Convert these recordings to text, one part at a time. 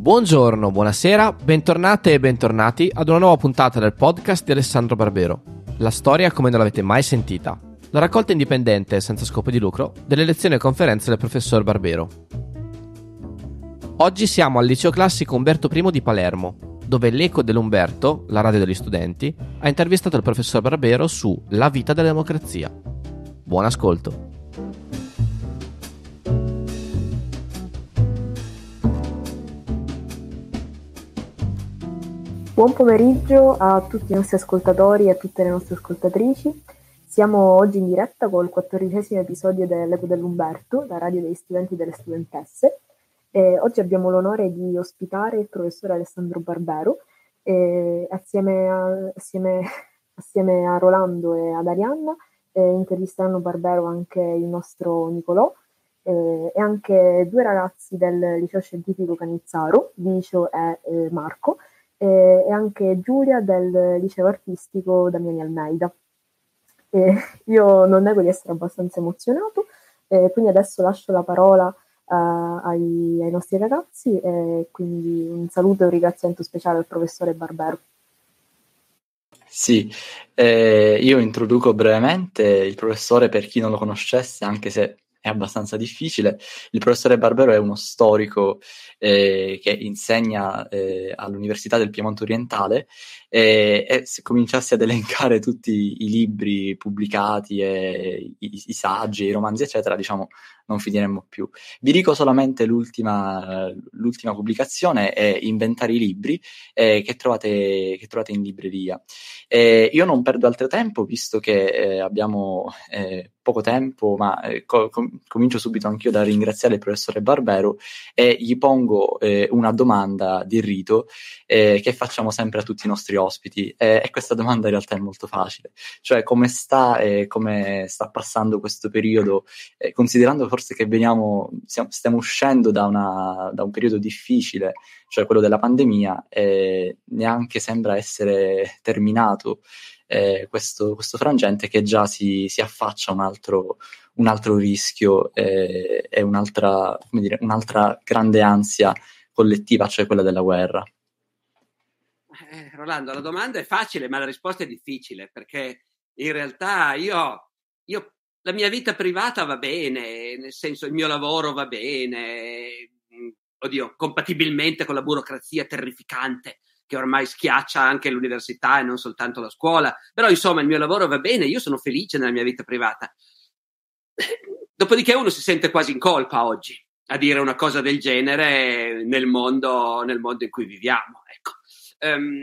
Buongiorno, buonasera, bentornate e bentornati ad una nuova puntata del podcast di Alessandro Barbero. La storia come non l'avete mai sentita. La raccolta indipendente, senza scopo di lucro, delle lezioni e conferenze del professor Barbero. Oggi siamo al liceo classico Umberto I di Palermo, dove l'Eco dell'Umberto, la radio degli studenti, ha intervistato il professor Barbero su La vita della democrazia. Buon ascolto. Buon pomeriggio a tutti i nostri ascoltatori e a tutte le nostre ascoltatrici. Siamo oggi in diretta col quattordicesimo episodio dell'Eco dell'Umberto, la radio degli studenti e delle studentesse. E oggi abbiamo l'onore di ospitare il professore Alessandro Barbero e assieme a, assieme, assieme a Rolando e ad Arianna eh, intervisteranno Barbero anche il nostro Nicolò eh, e anche due ragazzi del liceo scientifico Canizzaro, Vicio e eh, Marco, e, e anche Giulia del liceo artistico Damiani Almeida. E io non nego di essere abbastanza emozionato, quindi adesso lascio la parola uh, ai, ai, nostri ragazzi e quindi un saluto e un ringraziamento speciale al professore Barbero. Sì, eh, io introduco brevemente il professore per chi non lo conoscesse, anche se è abbastanza difficile. Il professore Barbero è uno storico eh, che insegna eh, all'Università del Piemonte Orientale e, e, se cominciassi ad elencare tutti i libri pubblicati, e i, i saggi, i romanzi, eccetera, diciamo non finiremmo più. Vi dico solamente l'ultima, l'ultima pubblicazione, è Inventare i libri, eh, che, trovate, che, trovate, in libreria. Eh, io non perdo altro tempo, visto che eh, abbiamo eh, poco tempo, ma eh, co- com- comincio subito anch'io da ringraziare il professore Barbero e gli pongo eh, una domanda di rito che facciamo sempre a tutti i nostri ospiti. e questa domanda in realtà è molto facile, cioè come sta, come sta passando questo periodo, considerando forse che veniamo, stiamo uscendo da, una, da, un periodo difficile, cioè quello della pandemia, e neanche sembra essere terminato eh, questo, questo, frangente che già si, si affaccia un altro, un altro rischio e, e un'altra, un'altra grande ansia collettiva, cioè quella della guerra. Eh, Rolando, la domanda è facile, ma la risposta è difficile perché in realtà io, io la mia vita privata va bene, nel senso il mio lavoro va bene, mm, oddio, compatibilmente con la burocrazia terrificante che ormai schiaccia anche l'università e non soltanto la scuola, però insomma il mio lavoro va bene, io sono felice nella mia vita privata. Dopodiché uno si sente quasi in colpa oggi a dire una cosa del genere nel mondo, nel mondo in cui viviamo. Ecco. Um,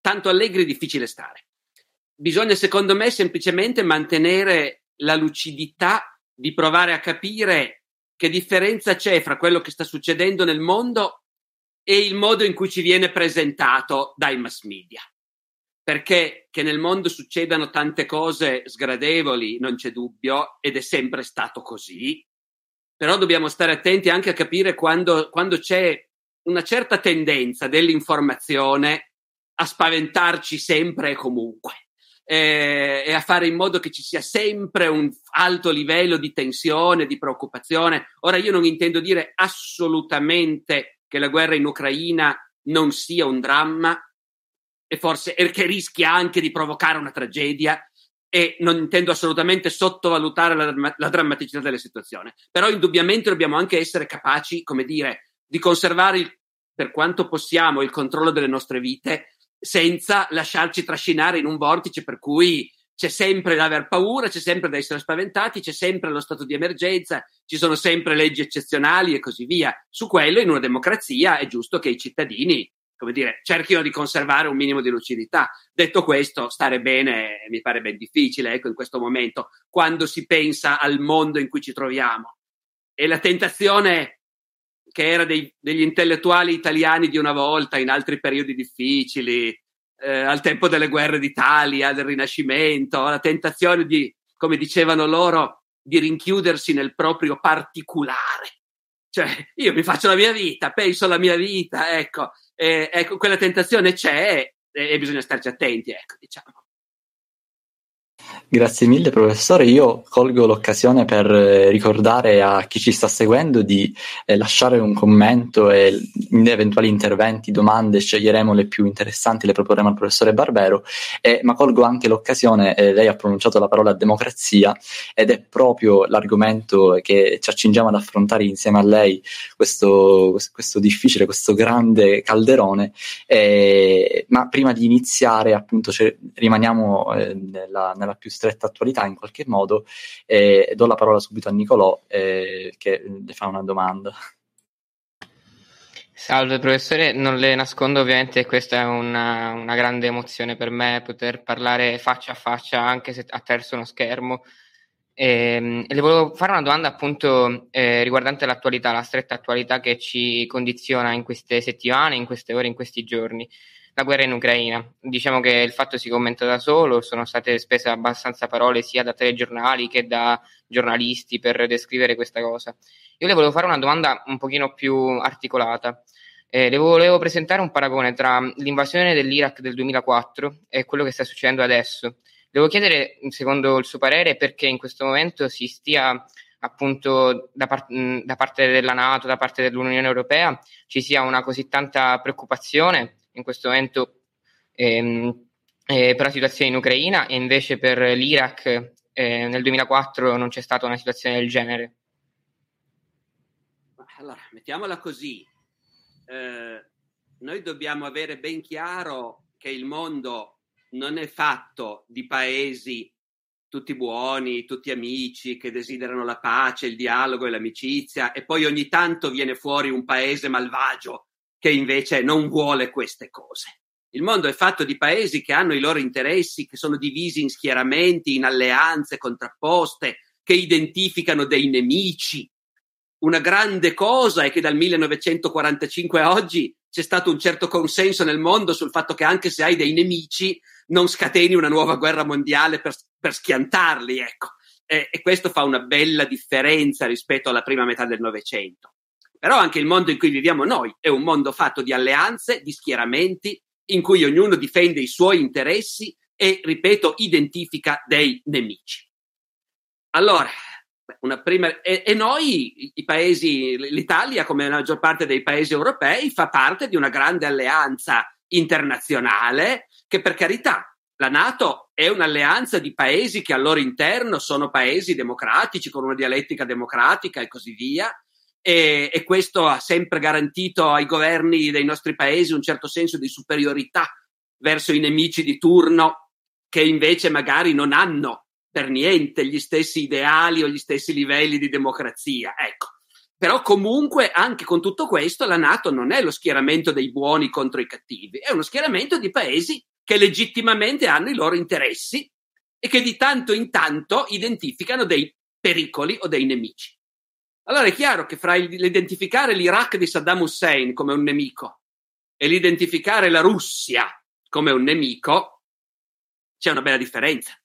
tanto allegri è difficile stare bisogna secondo me semplicemente mantenere la lucidità di provare a capire che differenza c'è fra quello che sta succedendo nel mondo e il modo in cui ci viene presentato dai mass media. Perché che nel mondo succedano tante cose sgradevoli, non c'è dubbio, ed è sempre stato così. Però dobbiamo stare attenti anche a capire quando, quando c'è una certa tendenza dell'informazione a spaventarci sempre e comunque eh, e a fare in modo che ci sia sempre un alto livello di tensione, di preoccupazione. Ora io non intendo dire assolutamente che la guerra in Ucraina non sia un dramma e forse e che rischia anche di provocare una tragedia e non intendo assolutamente sottovalutare la, la drammaticità della situazione. Però indubbiamente dobbiamo anche essere capaci, come dire, di conservare il, per quanto possiamo il controllo delle nostre vite senza lasciarci trascinare in un vortice per cui c'è sempre da aver paura, c'è sempre da essere spaventati, c'è sempre lo stato di emergenza, ci sono sempre leggi eccezionali e così via. Su quello, in una democrazia, è giusto che i cittadini, come dire, cerchino di conservare un minimo di lucidità. Detto questo, stare bene mi pare ben difficile, ecco, in questo momento, quando si pensa al mondo in cui ci troviamo. E la tentazione che era dei, degli intellettuali italiani di una volta, in altri periodi difficili, eh, al tempo delle guerre d'Italia, del Rinascimento, la tentazione di, come dicevano loro, di rinchiudersi nel proprio particolare. Cioè, io mi faccio la mia vita, penso alla mia vita, ecco, e, ecco quella tentazione c'è e, e bisogna starci attenti, ecco, diciamo. Grazie mille professore, io colgo l'occasione per eh, ricordare a chi ci sta seguendo di eh, lasciare un commento e in eventuali interventi, domande, sceglieremo le più interessanti, le proporremo al professore Barbero, eh, ma colgo anche l'occasione, eh, lei ha pronunciato la parola democrazia ed è proprio l'argomento che ci accingiamo ad affrontare insieme a lei, questo, questo difficile, questo grande calderone, eh, ma prima di iniziare appunto rimaniamo eh, nella, nella più stretta attualità in qualche modo e do la parola subito a Nicolò eh, che le fa una domanda. Salve professore, non le nascondo ovviamente questa è una, una, grande emozione per me poter parlare faccia a faccia anche se attraverso uno schermo. E, ehm, le volevo fare una domanda appunto eh, riguardante l'attualità, la stretta attualità che ci condiziona in queste settimane, in queste ore, in questi giorni la guerra in Ucraina. Diciamo che il fatto si commenta da solo, sono state spese abbastanza parole sia da telegiornali che da giornalisti per descrivere questa cosa. Io le volevo fare una domanda un pochino più articolata. Eh, le volevo presentare un paragone tra l'invasione dell'Iraq del 2004 e quello che sta succedendo adesso. Devo chiedere, secondo il suo parere, perché in questo momento si stia appunto da, par- da parte della Nato, da parte dell'Unione Europea, ci sia una così tanta preoccupazione in questo momento ehm, eh, per la situazione in Ucraina e invece per l'Iraq eh, nel 2004 non c'è stata una situazione del genere. Allora, mettiamola così. Eh, noi dobbiamo avere ben chiaro che il mondo non è fatto di paesi tutti buoni, tutti amici, che desiderano la pace, il dialogo e l'amicizia, e poi ogni tanto viene fuori un paese malvagio che invece non vuole queste cose. Il mondo è fatto di paesi che hanno i loro interessi, che sono divisi in schieramenti, in alleanze contrapposte, che identificano dei nemici. Una grande cosa è che dal 1945 a oggi c'è stato un certo consenso nel mondo sul fatto che anche se hai dei nemici non scateni una nuova guerra mondiale per, per schiantarli, ecco. E, e questo fa una bella differenza rispetto alla prima metà del Novecento. Però anche il mondo in cui viviamo noi è un mondo fatto di alleanze, di schieramenti, in cui ognuno difende i suoi interessi e, ripeto, identifica dei nemici. Allora, prima, e, e, noi, i paesi, l'Italia, come la maggior parte dei paesi europei, fa parte di una grande alleanza internazionale che, per carità, la Nato è un'alleanza di paesi che al loro interno sono paesi democratici, con una dialettica democratica e così via, e, e, questo ha sempre garantito ai governi dei nostri paesi un certo senso di superiorità verso i nemici di turno che invece magari non hanno per niente gli stessi ideali o gli stessi livelli di democrazia. Ecco. Però comunque anche con tutto questo la Nato non è lo schieramento dei buoni contro i cattivi, è uno schieramento di paesi che legittimamente hanno i loro interessi e che di tanto in tanto identificano dei pericoli o dei nemici. Allora è chiaro che fra l'identificare l'Iraq di Saddam Hussein come un nemico e l'identificare la Russia come un nemico c'è una bella differenza.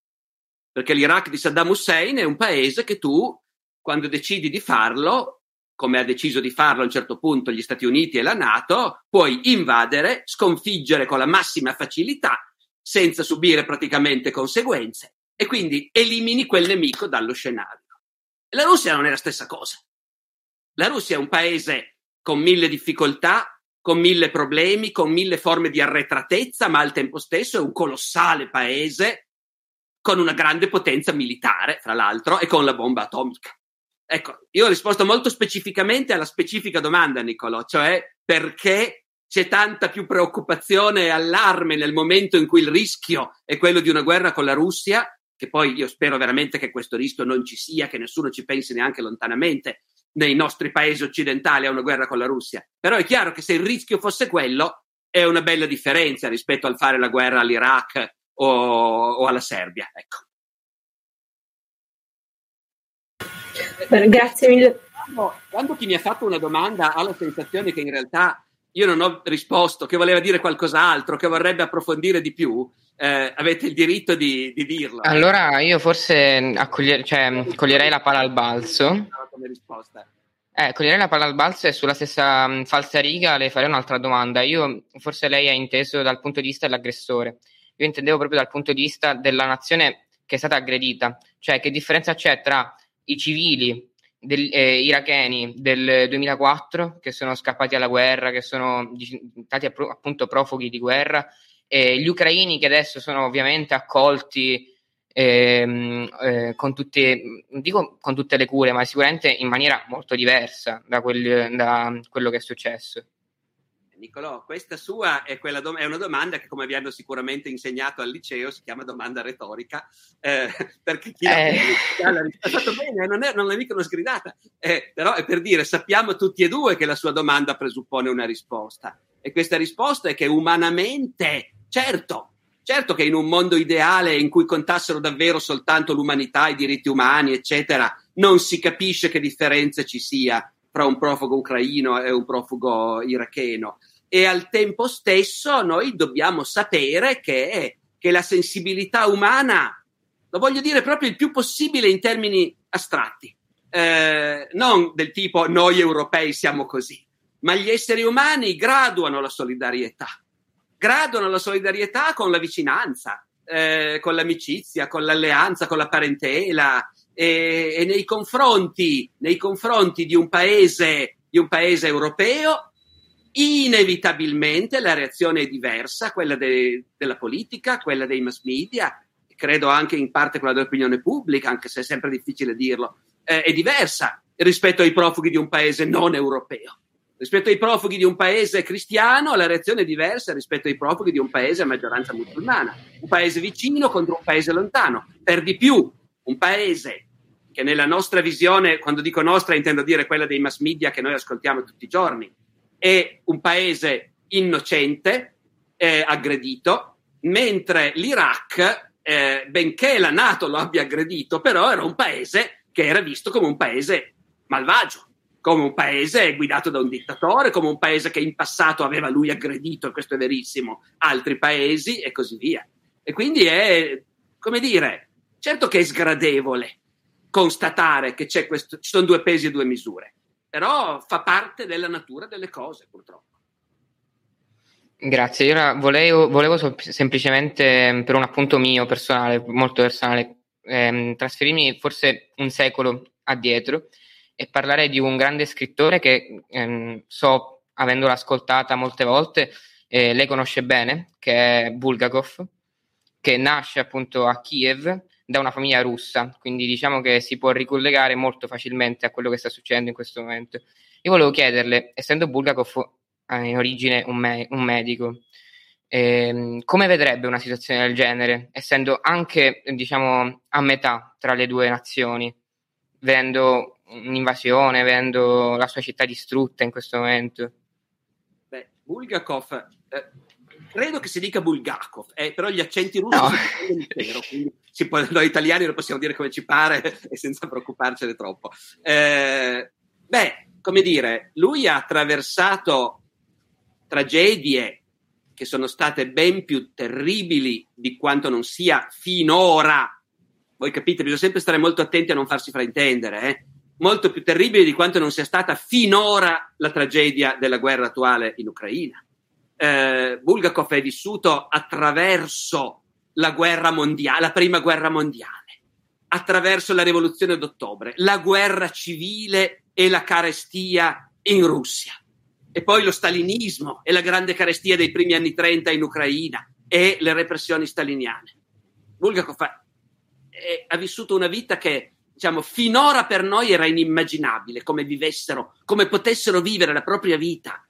Perché l'Iraq di Saddam Hussein è un paese che tu, quando decidi di farlo, come ha deciso di farlo a un certo punto gli Stati Uniti e la Nato, puoi invadere, sconfiggere con la massima facilità, senza subire praticamente conseguenze, e quindi elimini quel nemico dallo scenario. La Russia non è la stessa cosa. La Russia è un paese con mille difficoltà, con mille problemi, con mille forme di arretratezza, ma al tempo stesso è un colossale paese con una grande potenza militare, fra l'altro, e con la bomba atomica. Ecco, io ho risposto molto specificamente alla specifica domanda, Niccolò, cioè perché c'è tanta più preoccupazione e allarme nel momento in cui il rischio è quello di una guerra con la Russia, che poi io spero veramente che questo rischio non ci sia, che nessuno ci pensi neanche lontanamente, nei nostri paesi occidentali a una guerra con la Russia. Però è chiaro che se il rischio fosse quello, è una bella differenza rispetto al fare la guerra all'Iraq o, o alla Serbia. Ecco. Bene, grazie mille. Quando chi mi ha fatto una domanda ha la sensazione che in realtà io non ho risposto, che voleva dire qualcos'altro, che vorrebbe approfondire di più, eh, avete il diritto di, di, dirlo. Allora io forse accoglier- cioè, coglierei la palla al balzo. Come risposta. Eh, coglierei la palla al balzo e sulla stessa mh, falsa riga le farei un'altra domanda. Io, forse lei ha inteso dal punto di vista dell'aggressore. Io intendevo proprio dal punto di vista della nazione che è stata aggredita. Cioè, che differenza c'è tra i civili del, eh, iracheni del 2004 che sono scappati alla guerra, che sono stati appunto profughi di guerra, e gli ucraini che adesso sono ovviamente accolti ehm, eh, con, tutte, dico con tutte le cure, ma sicuramente in maniera molto diversa da, quel, da quello che è successo. Nicolò, questa sua è, do- è, una domanda che, come vi hanno sicuramente insegnato al liceo, si chiama domanda retorica, eh, perché chi eh. l'ha risposto bene, non è, non è mica una sgridata, eh, però è per dire, sappiamo tutti e due che la sua domanda presuppone una risposta, e questa risposta è che umanamente, certo, certo che in un mondo ideale in cui contassero davvero soltanto l'umanità, i diritti umani, eccetera, non si capisce che differenza ci sia fra un profugo ucraino e un profugo iracheno. E al tempo stesso noi dobbiamo sapere che, che la sensibilità umana, lo voglio dire proprio il più possibile in termini astratti, eh, non del tipo noi europei siamo così, ma gli esseri umani graduano la solidarietà, graduano la solidarietà con la vicinanza, eh, con l'amicizia, con l'alleanza, con la parentela e, e nei, confronti, nei confronti di un paese, di un paese europeo inevitabilmente la reazione è diversa, quella de- della politica, quella dei mass media, credo anche in parte quella dell'opinione pubblica, anche se è sempre difficile dirlo, eh, è diversa rispetto ai profughi di un paese non europeo. Rispetto ai profughi di un paese cristiano, la reazione è diversa rispetto ai profughi di un paese a maggioranza musulmana. Un paese vicino contro un paese lontano. Per di più, un paese che nella nostra visione, quando dico nostra intendo dire quella dei mass media che noi ascoltiamo tutti i giorni, è un paese innocente, eh, aggredito, mentre l'Iraq, eh, benché la Nato lo abbia aggredito, però era un paese che era visto come un paese malvagio, come un paese guidato da un dittatore, come un paese che in passato aveva lui aggredito, questo è verissimo, altri paesi e così via. E quindi è, come dire, certo che è sgradevole constatare che questo, ci sono due pesi e due misure però fa parte della natura delle cose purtroppo. Grazie, io ora volevo, volevo semplicemente per un appunto mio personale, molto personale, ehm, trasferirmi forse un secolo addietro e parlare di un grande scrittore che ehm, so, avendolo ascoltata molte volte, eh, lei conosce bene, che è Bulgakov, che nasce appunto a Kiev da una famiglia russa, quindi diciamo che si può ricollegare molto facilmente a quello che sta succedendo in questo momento. Io volevo chiederle, essendo Bulgakov in origine un, me- un medico, ehm, come vedrebbe una situazione del genere, essendo anche diciamo a metà tra le due nazioni, vedendo un'invasione, vedendo la sua città distrutta in questo momento? Beh, Bulgakov eh, credo che si dica Bulgakov, eh, però gli accenti russi no. sono intero, quindi può, noi italiani lo possiamo dire come ci pare e senza preoccuparcene troppo. Eh, beh, come dire, lui ha attraversato tragedie che sono state ben più terribili di quanto non sia finora. Voi capite, bisogna sempre stare molto attenti a non farsi fraintendere, eh? Molto più terribili di quanto non sia stata finora la tragedia della guerra attuale in Ucraina eh, Bulgakov è vissuto attraverso la guerra mondiale, la prima guerra mondiale, attraverso la rivoluzione d'ottobre, la guerra civile e la carestia in Russia, e poi lo stalinismo e la grande carestia dei primi anni 30 in Ucraina e le repressioni staliniane. Bulgakov ha, è, ha vissuto una vita che diciamo, finora per noi era inimmaginabile come vivessero, come potessero vivere la propria vita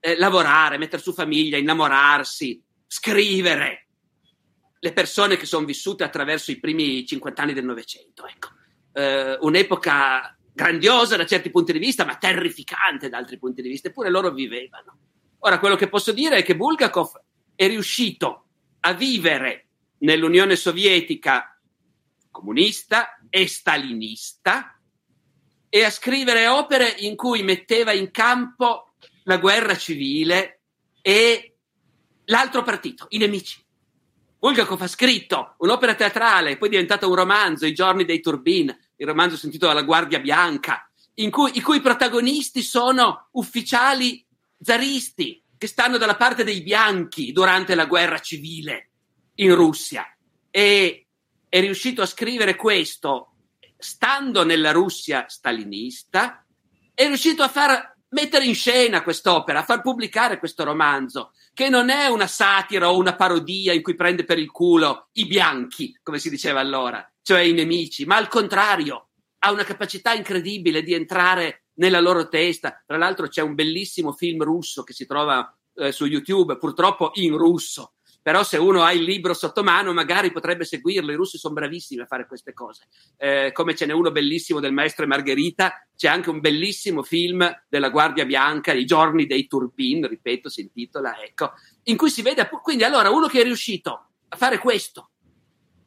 eh, lavorare, mettere su famiglia, innamorarsi, scrivere. Le persone che sono vissute attraverso i primi 50 anni del Novecento, ecco. Eh, un'epoca grandiosa da certi punti di vista, ma terrificante da altri punti di vista, eppure loro vivevano. Ora, quello che posso dire è che Bulgakov è riuscito a vivere nell'Unione Sovietica comunista e stalinista e a scrivere opere in cui metteva in campo la guerra civile e l'altro partito, i nemici. Bulgakov ha scritto un'opera teatrale, poi è diventata un romanzo, I giorni dei Turbin, il romanzo sentito dalla Guardia Bianca, in cui, i cui protagonisti sono ufficiali zaristi che stanno dalla parte dei bianchi durante la guerra civile in Russia. E è riuscito a scrivere questo stando nella Russia stalinista, è riuscito a far mettere in scena quest'opera, a far pubblicare questo romanzo, che non è una satira o una parodia in cui prende per il culo i bianchi, come si diceva allora, cioè i nemici, ma al contrario, ha una capacità incredibile di entrare nella loro testa. Tra l'altro c'è un bellissimo film russo che si trova eh, su YouTube, purtroppo in russo, però se uno ha il libro sotto mano magari potrebbe seguirlo, i russi sono bravissimi a fare queste cose, eh, come ce n'è uno bellissimo del maestro Margherita, c'è anche un bellissimo film della Guardia Bianca, I giorni dei Turbin, ripeto, si intitola, ecco, in cui si vede, quindi allora uno che è riuscito a fare questo,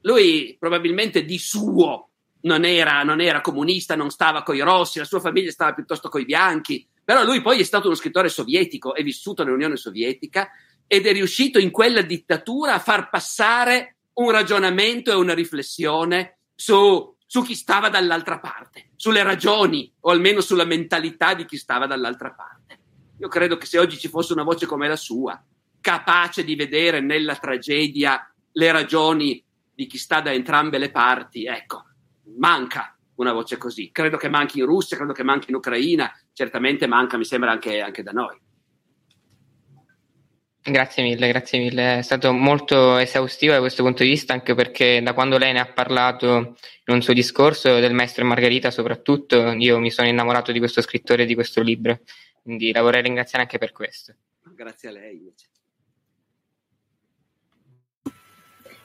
lui probabilmente di suo non era, non era comunista, non stava coi rossi, la sua famiglia stava piuttosto coi bianchi, però lui poi è stato uno scrittore sovietico, è vissuto nell'Unione Sovietica, ed è riuscito in quella dittatura a far passare un ragionamento e una riflessione su, su chi stava dall'altra parte, sulle ragioni o almeno sulla mentalità di chi stava dall'altra parte. Io credo che se oggi ci fosse una voce come la sua, capace di vedere nella tragedia le ragioni di chi sta da entrambe le parti, ecco, manca una voce così. Credo che manchi in Russia, credo che manchi in Ucraina, certamente manca, mi sembra, anche, anche da noi. Grazie mille, grazie mille. È stato molto esaustivo da questo punto di vista, anche perché da quando lei ne ha parlato in un suo discorso del maestro Margherita, soprattutto, io mi sono innamorato di questo scrittore e di questo libro. Quindi la vorrei ringraziare anche per questo. Grazie a lei invece.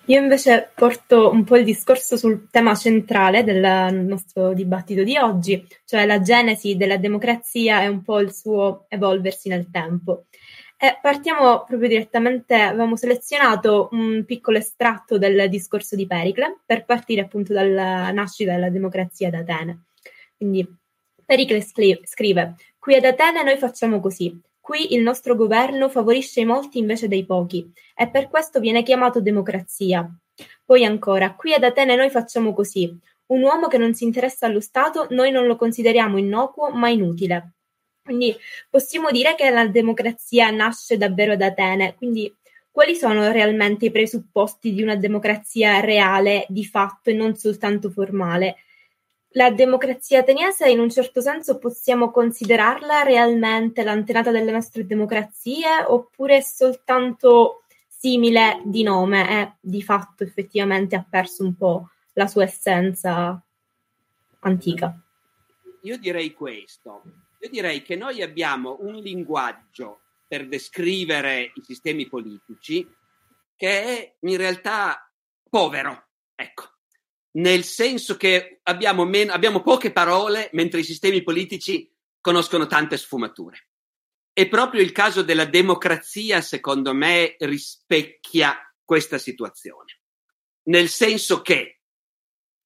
Io invece porto un po' il discorso sul tema centrale del nostro dibattito di oggi, cioè la genesi della democrazia e un po' il suo evolversi nel tempo. Eh, partiamo proprio direttamente, avevamo selezionato un piccolo estratto del discorso di Pericle per partire appunto dalla nascita della democrazia ad Atene. Quindi Pericle scrive, qui ad Atene noi facciamo così, qui il nostro governo favorisce i molti invece dei pochi e per questo viene chiamato democrazia. Poi ancora, qui ad Atene noi facciamo così, un uomo che non si interessa allo Stato noi non lo consideriamo innocuo ma inutile. Quindi possiamo dire che la democrazia nasce davvero da Atene. Quindi quali sono realmente i presupposti di una democrazia reale, di fatto e non soltanto formale? La democrazia ateniese in un certo senso possiamo considerarla realmente l'antenata delle nostre democrazie oppure soltanto simile di nome e di fatto effettivamente ha perso un po' la sua essenza antica? Io direi questo io direi che noi abbiamo un linguaggio per descrivere i sistemi politici che è in realtà povero, ecco, nel senso che abbiamo, men- abbiamo poche parole mentre i sistemi politici conoscono tante sfumature. E proprio il caso della democrazia, secondo me, rispecchia questa situazione. Nel senso che,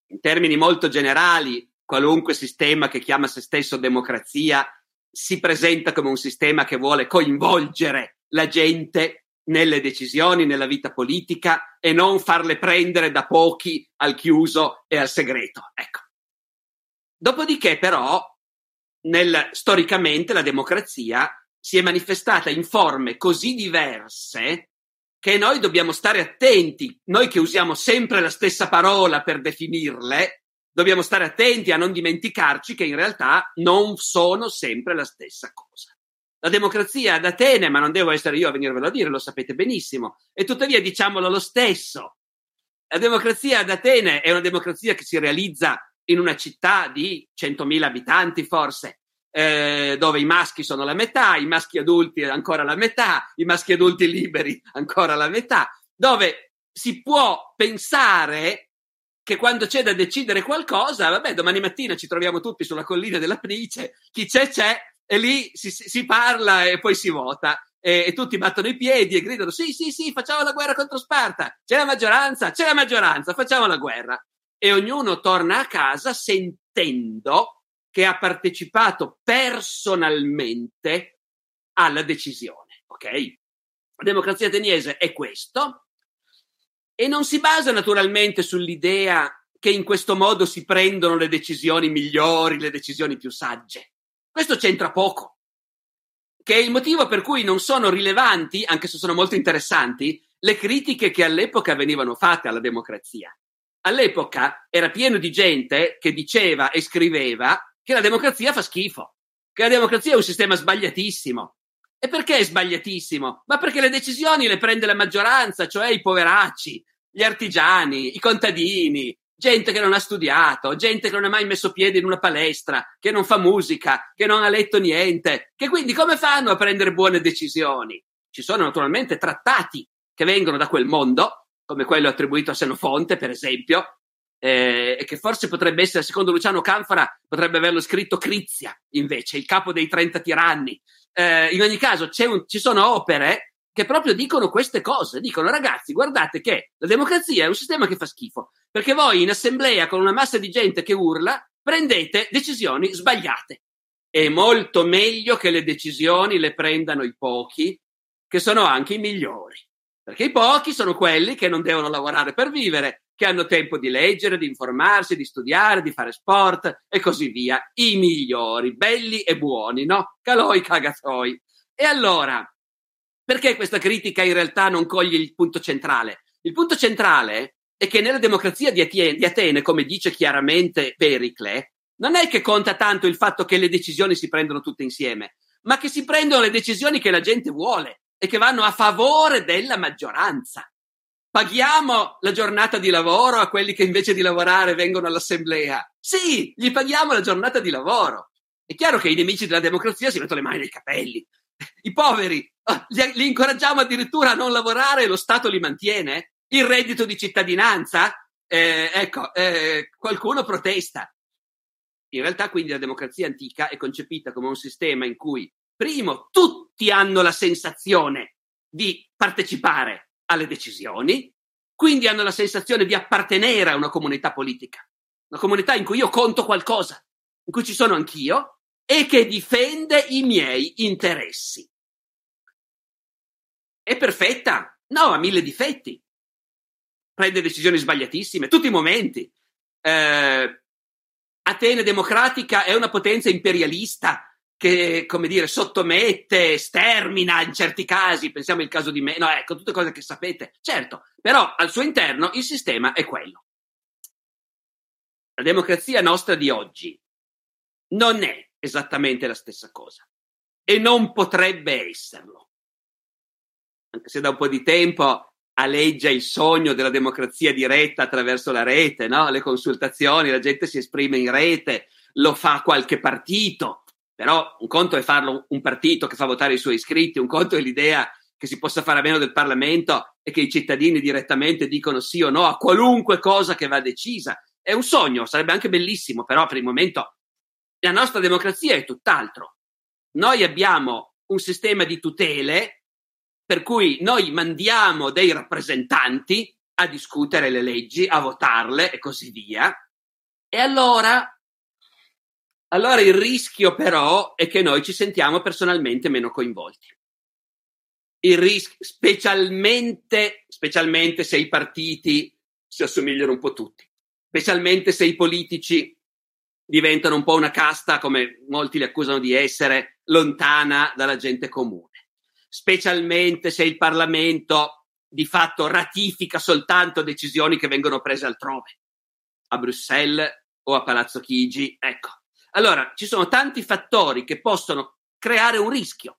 in termini molto generali, qualunque sistema che chiama se stesso democrazia si presenta come un sistema che vuole coinvolgere la gente nelle decisioni, nella vita politica e non farle prendere da pochi al chiuso e al segreto. Ecco. Dopodiché, però, nel, storicamente la democrazia si è manifestata in forme così diverse che noi dobbiamo stare attenti, noi che usiamo sempre la stessa parola per definirle, dobbiamo stare attenti a non dimenticarci che in realtà non sono sempre la stessa cosa. La democrazia ad Atene, ma non devo essere io a venirvelo a dire, lo sapete benissimo, e tuttavia diciamolo lo stesso. La democrazia ad Atene è una democrazia che si realizza in una città di 100.000 abitanti, forse, eh, dove i maschi sono la metà, i maschi adulti ancora la metà, i maschi adulti liberi ancora la metà, dove si può pensare che quando c'è da decidere qualcosa, vabbè, domani mattina ci troviamo tutti sulla collina della Price, chi c'è c'è, e lì si, si parla e poi si vota. E, e, tutti battono i piedi e gridano: Sì, sì, sì, facciamo la guerra contro Sparta. C'è la maggioranza, c'è la maggioranza, facciamo la guerra. E ognuno torna a casa sentendo che ha partecipato personalmente alla decisione. Ok? La democrazia ateniese è questo, e non si basa naturalmente sull'idea che in questo modo si prendono le decisioni migliori, le decisioni più sagge. Questo c'entra poco, che è il motivo per cui non sono rilevanti, anche se sono molto interessanti, le critiche che all'epoca venivano fatte alla democrazia. all'epoca era pieno di gente che diceva e scriveva che la democrazia fa schifo, che la democrazia è un sistema sbagliatissimo. E perché è sbagliatissimo? Ma perché le decisioni le prende la maggioranza, cioè i poveracci, gli artigiani, i contadini, gente che non ha studiato, gente che non ha mai messo piede in una palestra, che non fa musica, che non ha letto niente, che quindi come fanno a prendere buone decisioni? Ci sono naturalmente trattati che vengono da quel mondo, come quello attribuito a Senofonte, per esempio, eh, e che forse potrebbe essere, secondo Luciano Canfora, potrebbe averlo scritto Crizia, invece, il capo dei 30 tiranni. Eh, in ogni caso, un, ci sono opere che proprio dicono queste cose. Dicono, ragazzi, guardate che la democrazia è un sistema che fa schifo, perché voi in assemblea con una massa di gente che urla prendete decisioni sbagliate. È molto meglio che le decisioni le prendano i pochi, che sono anche i migliori. Perché i pochi sono quelli che non devono lavorare per vivere, che hanno tempo di leggere, di informarsi, di studiare, di fare sport e così via. I migliori, belli e buoni, no? Caloi cagazzoi. E allora, perché questa critica in realtà non coglie il punto centrale? Il punto centrale è che nella democrazia di Atene, come dice chiaramente Pericle, non è che conta tanto il fatto che le decisioni si prendono tutte insieme, ma che si prendono le decisioni che la gente vuole e che vanno a favore della maggioranza. Paghiamo la giornata di lavoro a quelli che invece di lavorare vengono all'assemblea. Sì, gli paghiamo la giornata di lavoro. È chiaro che i nemici della democrazia si mettono le mani nei capelli i poveri ah, li, incoraggiamo addirittura a non lavorare e lo Stato li mantiene? Il reddito di cittadinanza? Eh, ecco, eh, qualcuno protesta. In realtà, quindi, la democrazia antica è concepita come un sistema in cui, primo, tutti hanno la sensazione di partecipare alle decisioni, quindi hanno la sensazione di appartenere a una comunità politica, una comunità in cui io conto qualcosa, in cui ci sono anch'io, e che difende i miei interessi. È perfetta? No, ha mille difetti. Prende decisioni sbagliatissime, tutti i momenti. Eh, Atene democratica è una potenza imperialista che, come dire, sottomette, stermina in certi casi, pensiamo al caso di me, no, ecco, tutte cose che sapete. Certo, però al suo interno il sistema è quello. La democrazia nostra di oggi non è esattamente la stessa cosa e non potrebbe esserlo. Anche se da un po' di tempo aleggia il sogno della democrazia diretta attraverso la rete, no? le consultazioni, la gente si esprime in rete, lo fa qualche partito, però un conto è farlo un partito che fa votare i suoi iscritti, un conto è l'idea che si possa fare a meno del Parlamento e che i cittadini direttamente dicono sì o no a qualunque cosa che va decisa. È un sogno, sarebbe anche bellissimo, però per il momento la nostra democrazia è tutt'altro. Noi abbiamo un sistema di tutele per cui noi mandiamo dei rappresentanti a discutere le leggi, a votarle e così via. E allora, allora il rischio però è che noi ci sentiamo personalmente meno coinvolti. Il rischio, specialmente, specialmente se i partiti si assomigliano un po' tutti, specialmente se i politici diventano un po' una casta, come molti li accusano di essere, lontana dalla gente comune. Specialmente se il Parlamento di fatto ratifica soltanto decisioni che vengono prese altrove, a Bruxelles o a Palazzo Chigi. Ecco. Allora, ci sono tanti fattori che possono creare un rischio.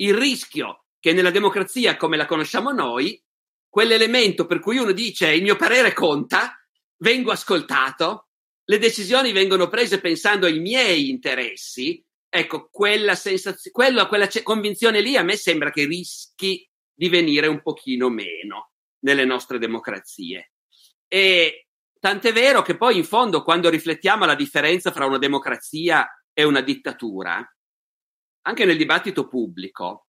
Il rischio che nella democrazia come la conosciamo noi, quell'elemento per cui uno dice il mio parere conta, vengo ascoltato, le decisioni vengono prese pensando ai miei interessi, ecco, quella sensazione, quella, quella convinzione lì a me sembra che rischi di venire un pochino meno nelle nostre democrazie. E tant'è vero che poi in fondo quando riflettiamo alla differenza fra una democrazia e una dittatura, anche nel dibattito pubblico,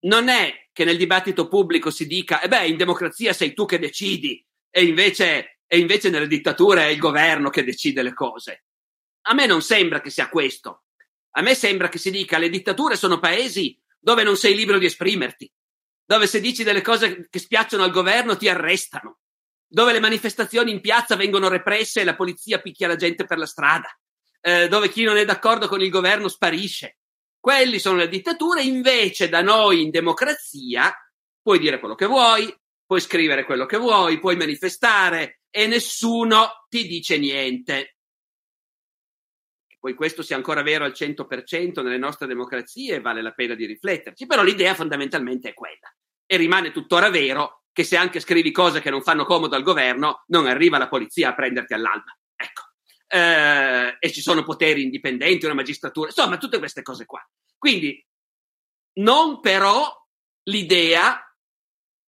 non è che nel dibattito pubblico si dica, e eh beh, in democrazia sei tu che decidi, e invece e invece nelle dittature è il governo che decide le cose. A me non sembra che sia questo. A me sembra che si dica le dittature sono paesi dove non sei libero di esprimerti, dove se dici delle cose che spiacciono al governo ti arrestano, dove le manifestazioni in piazza vengono represse e la polizia picchia la gente per la strada, eh, dove chi non è d'accordo con il governo sparisce. Quelli sono le dittature, invece da noi in democrazia puoi dire quello che vuoi, puoi scrivere quello che vuoi, puoi manifestare e nessuno ti dice niente. Poi questo sia ancora vero al 100% nelle nostre democrazie, vale la pena di rifletterci, però l'idea fondamentalmente è quella. E rimane tuttora vero che se anche scrivi cose che non fanno comodo al governo, non arriva la polizia a prenderti all'alba. Ecco. Eh, e ci sono poteri indipendenti, una magistratura, insomma, tutte queste cose qua. Quindi, non però l'idea,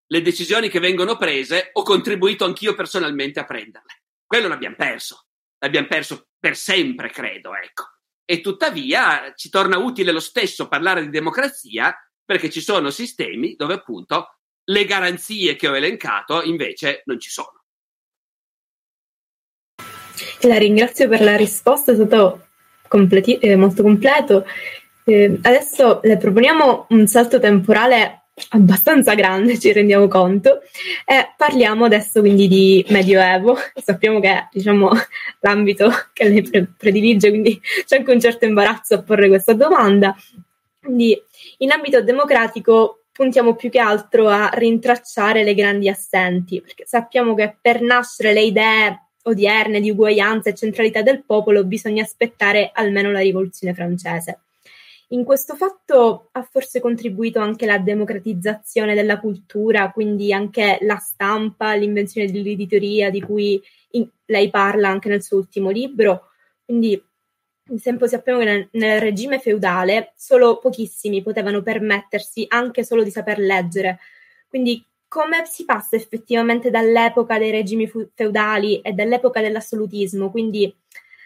le decisioni che vengono prese, ho contribuito anch'io personalmente a prenderle. Quello l'abbiamo perso. L'abbiamo perso per sempre, credo, ecco. E tuttavia ci torna utile lo stesso parlare di democrazia perché ci sono sistemi dove appunto le garanzie che ho elencato invece non ci sono. La ringrazio per la risposta, è stato completi- eh, molto completo. Eh, adesso le proponiamo un salto temporale abbastanza grande, ci rendiamo conto, e parliamo adesso quindi di Medioevo. Sappiamo che è diciamo, l'ambito che lei pre- predilige, quindi c'è anche un certo imbarazzo a porre questa domanda. Quindi in ambito democratico puntiamo più che altro a rintracciare le grandi assenti, perché sappiamo che per nascere le idee odierne di uguaglianza e centralità del popolo bisogna aspettare almeno la rivoluzione francese. In questo fatto ha forse contribuito anche la democratizzazione della cultura, quindi anche la stampa, l'invenzione dell'editoria di cui in, lei parla anche nel suo ultimo libro. Quindi, esempio, sappiamo che nel, nel regime feudale solo pochissimi potevano permettersi anche solo di saper leggere. Quindi come si passa effettivamente dall'epoca dei regimi feudali e dall'epoca dell'assolutismo, quindi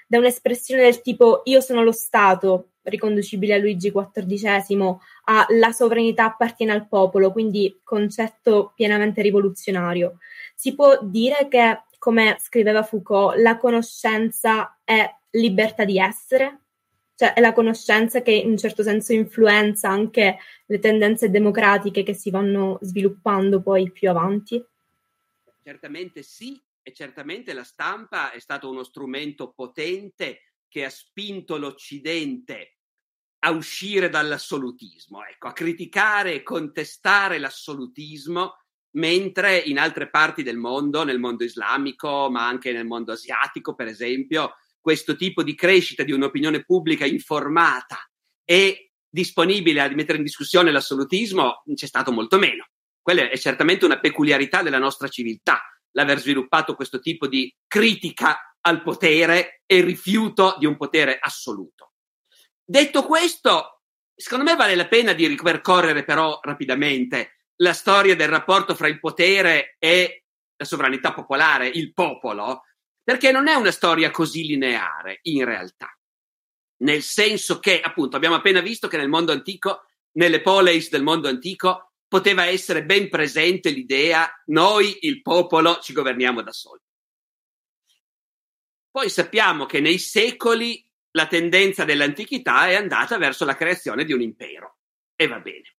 da un'espressione del tipo io sono lo Stato, riconducibile a Luigi XIV, a la sovranità appartiene al popolo, quindi concetto pienamente rivoluzionario. Si può dire che, come scriveva Foucault, la conoscenza è libertà di essere? Cioè è la conoscenza che in un certo senso influenza anche le tendenze democratiche che si vanno sviluppando poi più avanti? Certamente sì, e certamente la stampa è stato uno strumento potente che ha spinto l'Occidente a uscire dall'assolutismo, ecco, a criticare e contestare l'assolutismo, mentre in altre parti del mondo, nel mondo islamico, ma anche nel mondo asiatico, per esempio, questo tipo di crescita di un'opinione pubblica informata e disponibile a mettere in discussione l'assolutismo c'è stato molto meno. Quella è certamente una peculiarità della nostra civiltà, l'aver sviluppato questo tipo di critica al potere e rifiuto di un potere assoluto. Detto questo, secondo me vale la pena di ripercorrere però rapidamente la storia del rapporto fra il potere e la sovranità popolare, il popolo, perché non è una storia così lineare in realtà, nel senso che appunto abbiamo appena visto che nel mondo antico, nelle poleis del mondo antico, poteva essere ben presente l'idea noi, il popolo, ci governiamo da soli. Poi sappiamo che nei secoli la tendenza dell'antichità è andata verso la creazione di un impero. E va bene.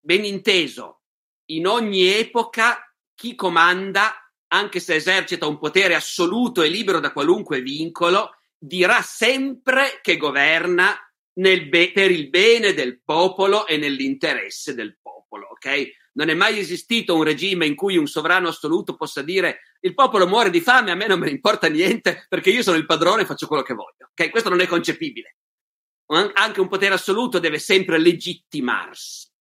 Ben inteso, in ogni epoca chi comanda anche se esercita un potere assoluto e libero da qualunque vincolo, dirà sempre che governa be- per il bene del popolo e nell'interesse del popolo, ok? Non è mai esistito un regime in cui un sovrano assoluto possa dire il popolo muore di fame, a me non me ne importa niente perché io sono il padrone e faccio quello che voglio, ok? Questo non è concepibile. Anche un potere assoluto deve sempre legittimarsi.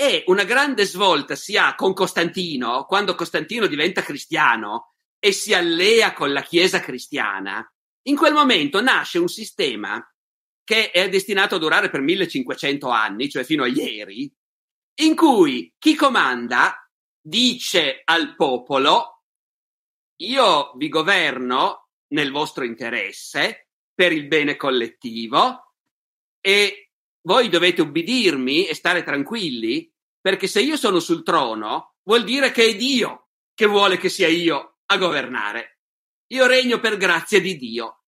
E una grande svolta si ha con Costantino, quando Costantino diventa cristiano e si allea con la Chiesa cristiana. In quel momento nasce un sistema che è destinato a durare per 1500 anni, cioè fino a ieri, in cui chi comanda dice al popolo io vi governo nel vostro interesse per il bene collettivo e voi dovete ubbidirmi e stare tranquilli, perché se io sono sul trono, vuol dire che è Dio che vuole che sia io a governare. Io regno per grazia di Dio.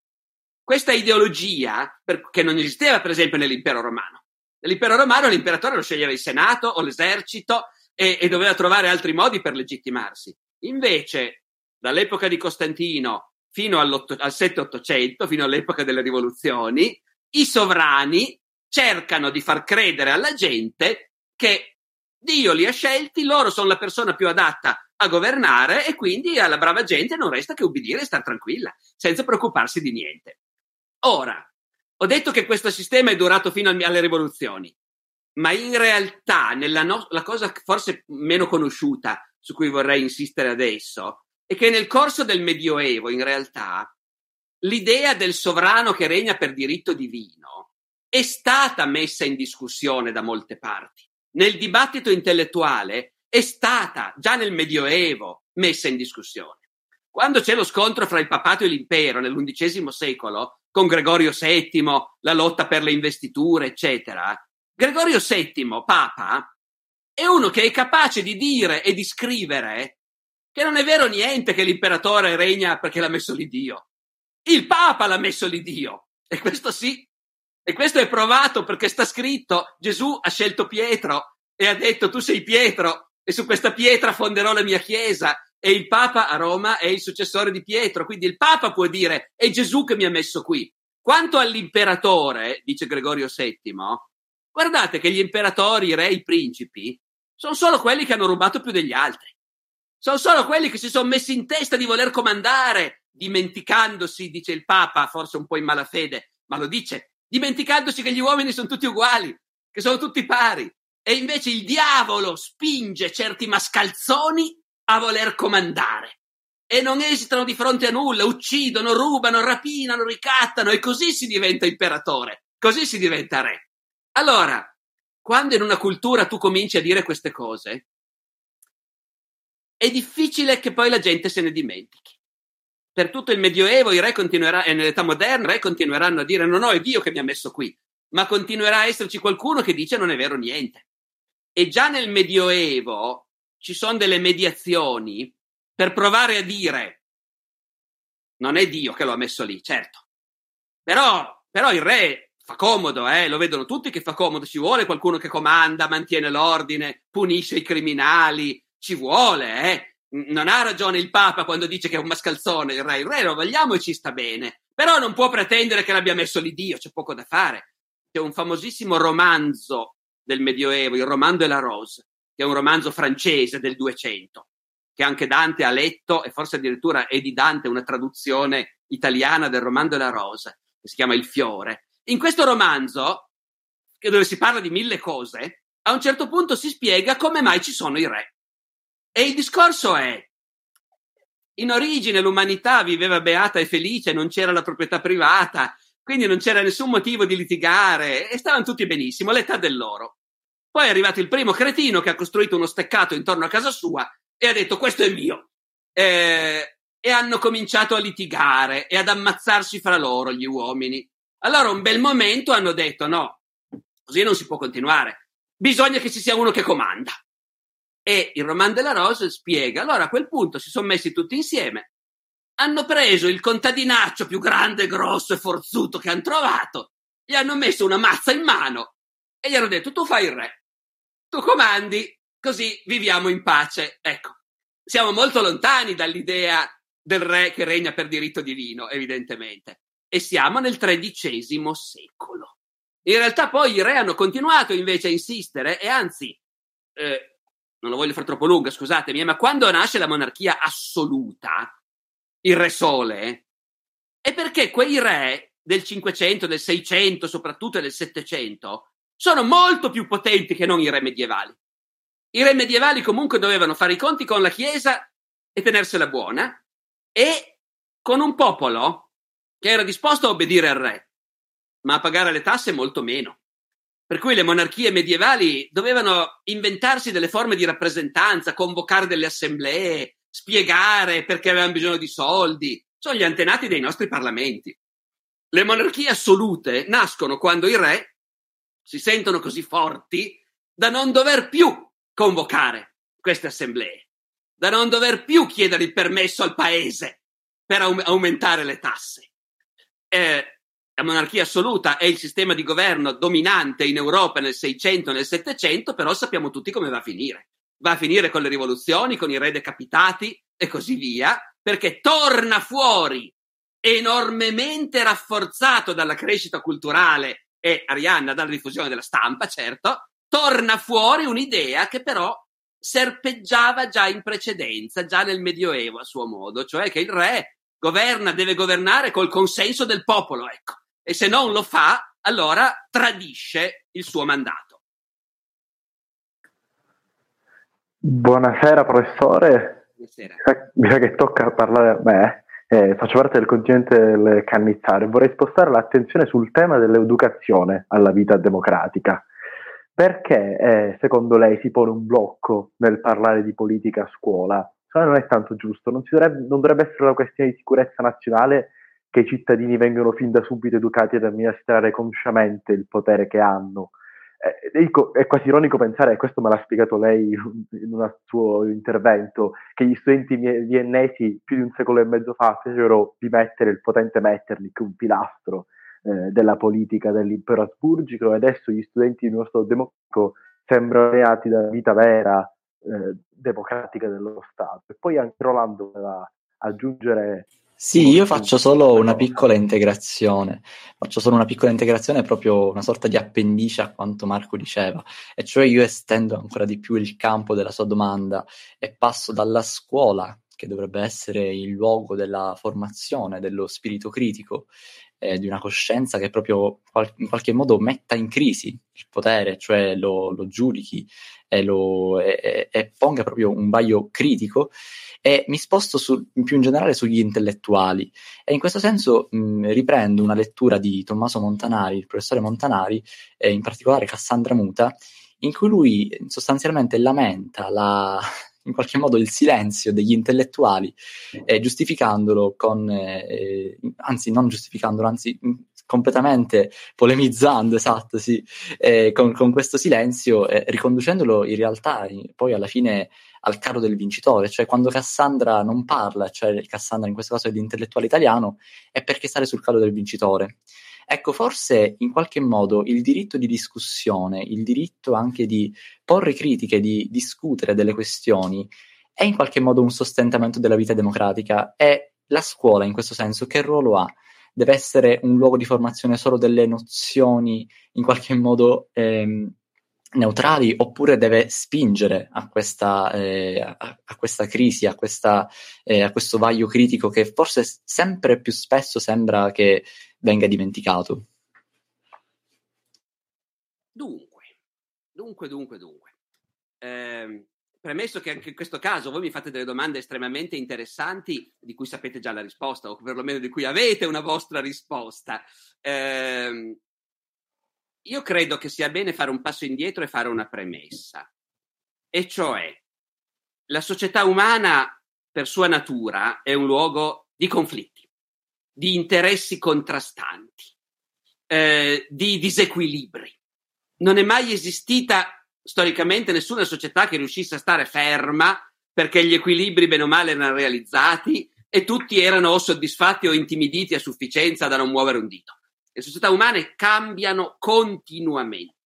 Questa ideologia, che non esisteva per esempio nell'impero romano. Nell'impero romano l'imperatore lo sceglieva il senato o l'esercito e, e doveva trovare altri modi per legittimarsi. Invece, dall'epoca di Costantino fino al 7-800, fino all'epoca delle rivoluzioni, i sovrani cercano di far credere alla gente che Dio li ha scelti, loro sono la persona più adatta a governare e quindi alla brava gente non resta che ubbidire e stare tranquilla, senza preoccuparsi di niente. Ora, ho detto che questo sistema è durato fino alle rivoluzioni, ma in realtà no- la cosa forse meno conosciuta su cui vorrei insistere adesso è che nel corso del Medioevo, in realtà, l'idea del sovrano che regna per diritto divino è stata messa in discussione da molte parti. Nel dibattito intellettuale è stata già nel Medioevo messa in discussione. Quando c'è lo scontro fra il papato e l'impero nell'undicesimo secolo, con Gregorio VII, la lotta per le investiture, eccetera, Gregorio VII, papa, è uno che è capace di dire e di scrivere che non è vero niente che l'imperatore regna perché l'ha messo lì Dio. Il Papa l'ha messo lì Dio. E questo sì. E questo è provato perché sta scritto, Gesù ha scelto Pietro e ha detto tu sei Pietro e su questa pietra fonderò la mia chiesa e il Papa a Roma è il successore di Pietro, quindi il Papa può dire è Gesù che mi ha messo qui. Quanto all'imperatore, dice Gregorio VII, guardate che gli imperatori, i re, i principi sono solo quelli che hanno rubato più degli altri. Sono solo quelli che si sono messi in testa di voler comandare, dimenticandosi, dice il Papa, forse un po' in malafede, ma lo dice, dimenticandosi che gli uomini sono tutti uguali, che sono tutti pari. E invece il diavolo spinge certi mascalzoni a voler comandare. E non esitano di fronte a nulla, uccidono, rubano, rapinano, ricattano e così si diventa imperatore, così si diventa re. Allora, quando in una cultura tu cominci a dire queste cose, è difficile che poi la gente se ne dimentichi. Per tutto il Medioevo i re continueranno, e nell'età moderna i re continueranno a dire no, no, è Dio che mi ha messo qui, ma continuerà a esserci qualcuno che dice non è vero niente. E già nel Medioevo ci sono delle mediazioni per provare a dire non è Dio che lo ha messo lì, certo. Però, però il re fa comodo, eh? lo vedono tutti che fa comodo, ci vuole qualcuno che comanda, mantiene l'ordine, punisce i criminali, ci vuole, eh? Non ha ragione il Papa quando dice che è un mascalzone il re, il re lo vogliamo e ci sta bene, però non può pretendere che l'abbia messo lì Dio, c'è poco da fare. C'è un famosissimo romanzo del Medioevo, il Roman de la Rose, che è un romanzo francese del 200, che anche Dante ha letto e forse addirittura è di Dante una traduzione italiana del Roman de la Rose, che si chiama Il fiore. In questo romanzo, dove si parla di mille cose, a un certo punto si spiega come mai ci sono i re. E il discorso è, in origine l'umanità viveva beata e felice, non c'era la proprietà privata, quindi non c'era nessun motivo di litigare e stavano tutti benissimo, l'età dell'oro. Poi è arrivato il primo cretino che ha costruito uno steccato intorno a casa sua e ha detto questo è mio. Eh, e hanno cominciato a litigare e ad ammazzarsi fra loro gli uomini. Allora un bel momento hanno detto no, così non si può continuare, bisogna che ci sia uno che comanda. E il Roman della Rose spiega, allora a quel punto si sono messi tutti insieme, hanno preso il contadinaccio più grande, grosso e forzuto che hanno trovato, gli hanno messo una mazza in mano e gli hanno detto tu fai il re, tu comandi, così viviamo in pace. Ecco, siamo molto lontani dall'idea del re che regna per diritto divino, evidentemente. E siamo nel tredicesimo secolo. In realtà poi i re hanno continuato invece a insistere e anzi, eh, non lo voglio fare troppo lunga, scusatemi, ma quando nasce la monarchia assoluta, il re sole, è perché quei re del 500, del 600, soprattutto del 700, sono molto più potenti che non i re medievali. I re medievali comunque dovevano fare i conti con la Chiesa e tenersela buona e con un popolo che era disposto a obbedire al re, ma a pagare le tasse molto meno. Per cui le monarchie medievali dovevano inventarsi delle forme di rappresentanza, convocare delle assemblee, spiegare perché avevano bisogno di soldi. Sono gli antenati dei nostri parlamenti. Le monarchie assolute nascono quando i re si sentono così forti da non dover più convocare queste assemblee, da non dover più chiedere il permesso al paese per aumentare le tasse. Eh, la monarchia assoluta è il sistema di governo dominante in Europa nel 600 e nel 700, però sappiamo tutti come va a finire. Va a finire con le rivoluzioni, con i re decapitati e così via, perché torna fuori enormemente rafforzato dalla crescita culturale e Arianna dalla diffusione della stampa, certo, torna fuori un'idea che però serpeggiava già in precedenza, già nel Medioevo a suo modo, cioè che il re governa, deve governare col consenso del popolo, ecco. E se non lo fa, allora tradisce il suo mandato. Buonasera professore. Buonasera. Mi sa che tocca parlare a me. Eh, faccio parte del continente del Cannizzare. Vorrei spostare l'attenzione sul tema dell'educazione alla vita democratica. Perché eh, secondo lei si pone un blocco nel parlare di politica a scuola? Cioè, non è tanto giusto, non, dovrebbe, non dovrebbe essere una questione di sicurezza nazionale che i cittadini vengono fin da subito educati ad amministrare consciamente il potere che hanno. Eh, è quasi ironico pensare, e questo me l'ha spiegato lei in un suo intervento, che gli studenti viennesi più di un secolo e mezzo fa fecero di mettere il potente Metternich un pilastro eh, della politica dell'impero asburgico e adesso gli studenti di uno Stato democratico sembrano reati dalla vita vera eh, democratica dello Stato. E poi anche Rolando voleva aggiungere sì, io faccio solo una piccola integrazione, faccio solo una piccola integrazione, proprio una sorta di appendice a quanto Marco diceva, e cioè io estendo ancora di più il campo della sua domanda e passo dalla scuola, che dovrebbe essere il luogo della formazione, dello spirito critico, eh, di una coscienza che proprio in qualche modo metta in crisi il potere, cioè lo, lo giudichi e, lo, e, e, ponga proprio un vaglio critico. E mi sposto su, più in generale sugli intellettuali. E in questo senso mh, riprendo una lettura di Tommaso Montanari, il professore Montanari, e in particolare Cassandra Muta, in cui lui sostanzialmente lamenta la, in qualche modo il silenzio degli intellettuali, eh, giustificandolo con, eh, anzi non giustificandolo, anzi completamente polemizzando, esatto, sì, eh, con, con, questo silenzio, eh, riconducendolo in realtà poi alla fine al carro del vincitore, cioè quando Cassandra non parla, cioè Cassandra in questo caso è l'intellettuale italiano, è perché sale sul carro del vincitore. Ecco, forse in qualche modo il diritto di discussione, il diritto anche di porre critiche, di discutere delle questioni, è in qualche modo un sostentamento della vita democratica e la scuola in questo senso che ruolo ha? Deve essere un luogo di formazione solo delle nozioni in qualche modo ehm, neutrali oppure deve spingere a questa, eh, a, a questa crisi, a, questa, eh, a questo vaglio critico che forse sempre più spesso sembra che venga dimenticato. Dunque, dunque, dunque, dunque. Eh, premesso che anche in questo caso voi mi fate delle domande estremamente interessanti di cui sapete già la risposta o perlomeno di cui avete una vostra risposta. Eh, io credo che sia bene fare un passo indietro e fare una premessa, e cioè la società umana per sua natura è un luogo di conflitti di interessi contrastanti, eh, di disequilibri. Non è mai esistita storicamente nessuna società che riuscisse a stare ferma perché gli equilibri bene o male erano realizzati e tutti erano o soddisfatti o intimiditi a sufficienza da non muovere un dito. Le società umane cambiano continuamente.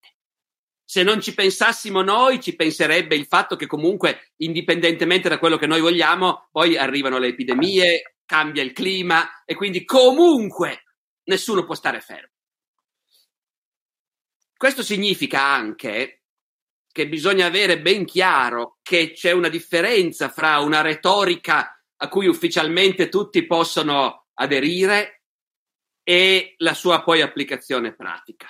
Se non ci pensassimo noi, ci penserebbe il fatto che comunque, indipendentemente da quello che noi vogliamo, poi arrivano le epidemie, cambia il clima e quindi comunque nessuno può stare fermo. Questo significa anche che bisogna avere ben chiaro che c'è una differenza fra una retorica a cui ufficialmente tutti possono aderire e la sua poi applicazione pratica.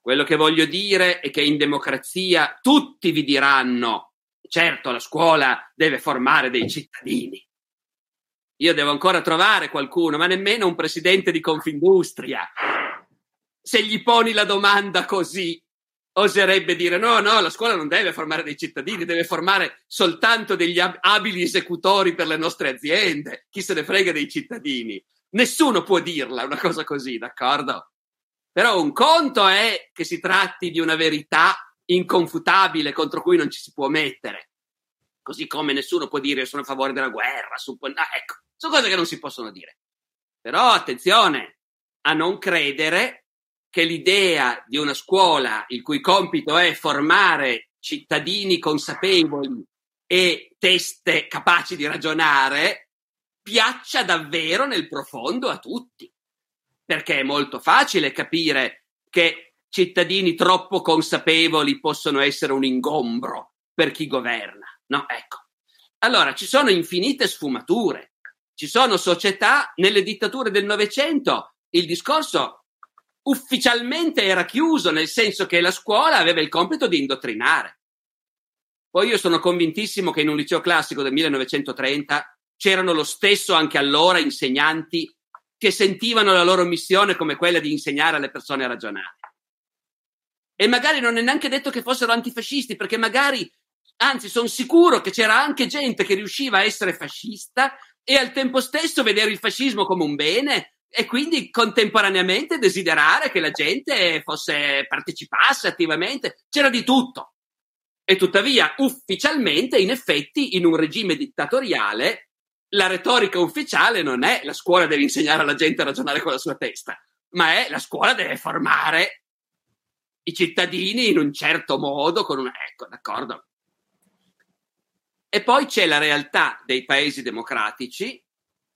Quello che voglio dire è che in democrazia tutti vi diranno, certo la scuola deve formare dei cittadini, io devo ancora trovare qualcuno, ma nemmeno un presidente di Confindustria. Se gli poni la domanda così, oserebbe dire no, no, la scuola non deve formare dei cittadini, deve formare soltanto degli abili esecutori per le nostre aziende. Chi se ne frega dei cittadini? Nessuno può dirla una cosa così, d'accordo? Però un conto è che si tratti di una verità inconfutabile contro cui non ci si può mettere. Così come nessuno può dire sono a favore della guerra, suppon- ah, ecco, sono cose che non si possono dire. Però attenzione a non credere che l'idea di una scuola il cui compito è formare cittadini consapevoli e teste capaci di ragionare piaccia davvero nel profondo a tutti. Perché è molto facile capire che cittadini troppo consapevoli possono essere un ingombro per chi governa. No, ecco. Allora, ci sono infinite sfumature. Ci sono società, nelle dittature del Novecento, il discorso ufficialmente era chiuso, nel senso che la scuola aveva il compito di indottrinare. Poi io sono convintissimo che in un liceo classico del 1930 c'erano lo stesso anche allora insegnanti che sentivano la loro missione come quella di insegnare alle persone a ragionare. E magari non è neanche detto che fossero antifascisti, perché magari, anzi, sono sicuro che c'era anche gente che riusciva a essere fascista e al tempo stesso vedere il fascismo come un bene e quindi contemporaneamente desiderare che la gente fosse, partecipasse attivamente. C'era di tutto. E tuttavia, ufficialmente, in effetti, in un regime dittatoriale, la retorica ufficiale non è la scuola deve insegnare alla gente a ragionare con la sua testa, ma è la scuola deve formare i cittadini in un certo modo, con una... Ecco, d'accordo. E poi c'è la realtà dei paesi democratici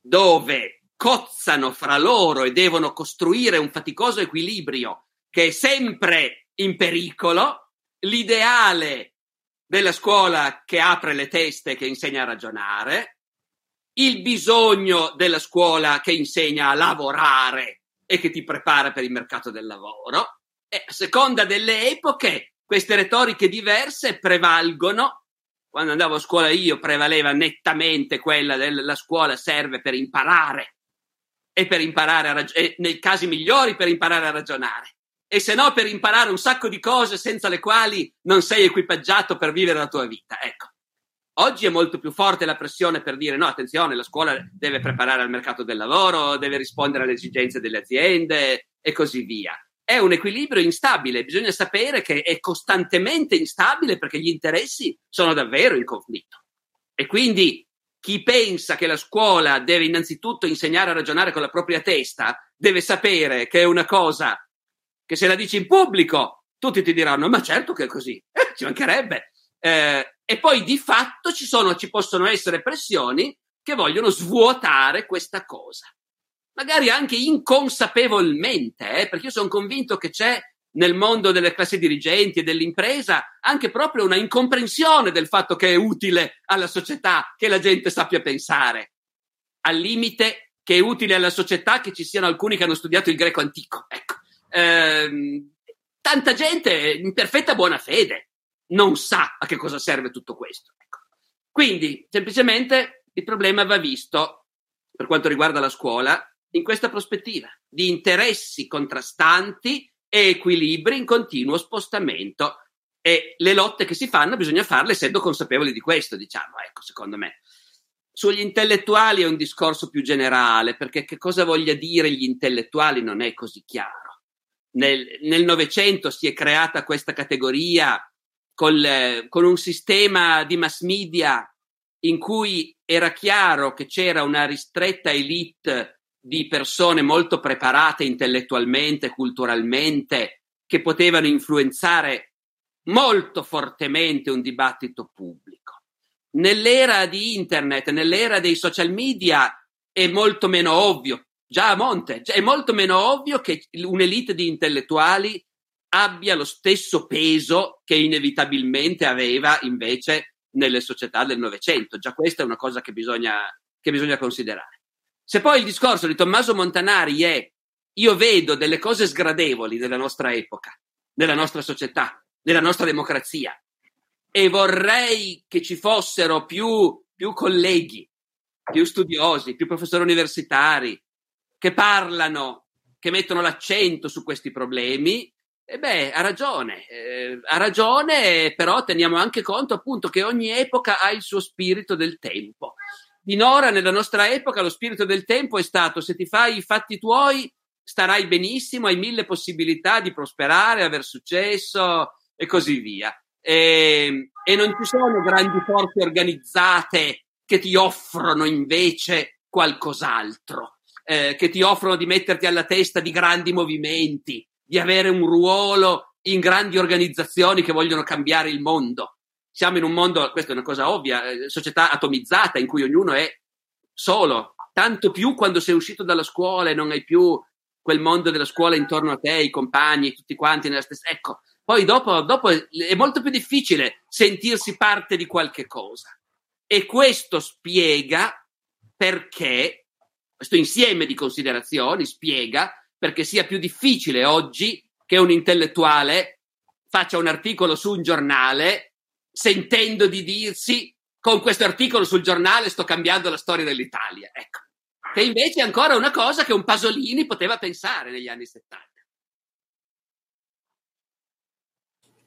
dove cozzano fra loro e devono costruire un faticoso equilibrio che è sempre in pericolo. L'ideale della scuola che apre le teste e che insegna a ragionare, il bisogno della scuola che insegna a lavorare e che ti prepara per il mercato del lavoro. E a seconda delle epoche, queste retoriche diverse prevalgono. Quando andavo a scuola io prevaleva nettamente quella della scuola serve per imparare e per imparare a ragionare, nei casi migliori per imparare a ragionare e se no per imparare un sacco di cose senza le quali non sei equipaggiato per vivere la tua vita. Ecco. Oggi è molto più forte la pressione per dire no, attenzione, la scuola deve preparare al mercato del lavoro, deve rispondere alle esigenze delle aziende e così via. È un equilibrio instabile, bisogna sapere che è costantemente instabile perché gli interessi sono davvero in conflitto. E quindi chi pensa che la scuola deve innanzitutto insegnare a ragionare con la propria testa deve sapere che è una cosa che se la dici in pubblico tutti ti diranno ma certo che è così, eh, ci mancherebbe. Eh, e poi di fatto ci, sono, ci possono essere pressioni che vogliono svuotare questa cosa. Magari anche inconsapevolmente, eh, perché io sono convinto che c'è nel mondo delle classi dirigenti e dell'impresa anche proprio una incomprensione del fatto che è utile alla società che la gente sappia pensare, al limite che è utile alla società che ci siano alcuni che hanno studiato il greco antico. Ecco ehm, tanta gente in perfetta buona fede non sa a che cosa serve tutto questo. Ecco. Quindi, semplicemente, il problema va visto, per quanto riguarda la scuola, in questa prospettiva di interessi contrastanti e equilibri in continuo spostamento. E le lotte che si fanno bisogna farle essendo consapevoli di questo, diciamo, ecco, secondo me. Sugli intellettuali è un discorso più generale, perché che cosa voglia dire gli intellettuali non è così chiaro nel Novecento si è creata questa categoria col, con un sistema di mass media in cui era chiaro che c'era una ristretta elite di persone molto preparate intellettualmente, culturalmente, che potevano influenzare molto fortemente un dibattito pubblico. Nell'era di internet, nell'era dei social media è molto meno ovvio già a monte. È molto meno ovvio che un'elite di intellettuali abbia lo stesso peso che inevitabilmente aveva invece nelle società del Novecento. Già questa è una cosa che bisogna, che bisogna considerare. Se poi il discorso di Tommaso Montanari è io vedo delle cose sgradevoli nella nostra epoca, nella nostra società, nella nostra democrazia e vorrei che ci fossero più, più colleghi, più studiosi, più professori universitari, che parlano, che mettono l'accento su questi problemi, e beh, ha ragione, eh, ha ragione, però teniamo anche conto appunto che ogni epoca ha il suo spirito del tempo. Finora nella nostra epoca lo spirito del tempo è stato se ti fai i fatti tuoi starai benissimo, hai mille possibilità di prosperare, aver successo e così via. E, e non ci sono grandi forze organizzate che ti offrono invece qualcos'altro eh, che ti offrono di metterti alla testa di grandi movimenti, di avere un ruolo in grandi organizzazioni che vogliono cambiare il mondo. Siamo in un mondo, questa è una cosa ovvia, eh, società atomizzata in cui ognuno è solo, tanto più quando sei uscito dalla scuola e non hai più quel mondo della scuola intorno a te, i compagni, tutti quanti nella stessa... Ecco, poi dopo, dopo è molto più difficile sentirsi parte di qualche cosa. E questo spiega perché, questo insieme di considerazioni spiega perché sia più difficile oggi che un intellettuale faccia un articolo su un giornale sentendo di dirsi con questo articolo sul giornale sto cambiando la storia dell'Italia. Ecco. Che invece è ancora una cosa che un Pasolini poteva pensare negli anni 70.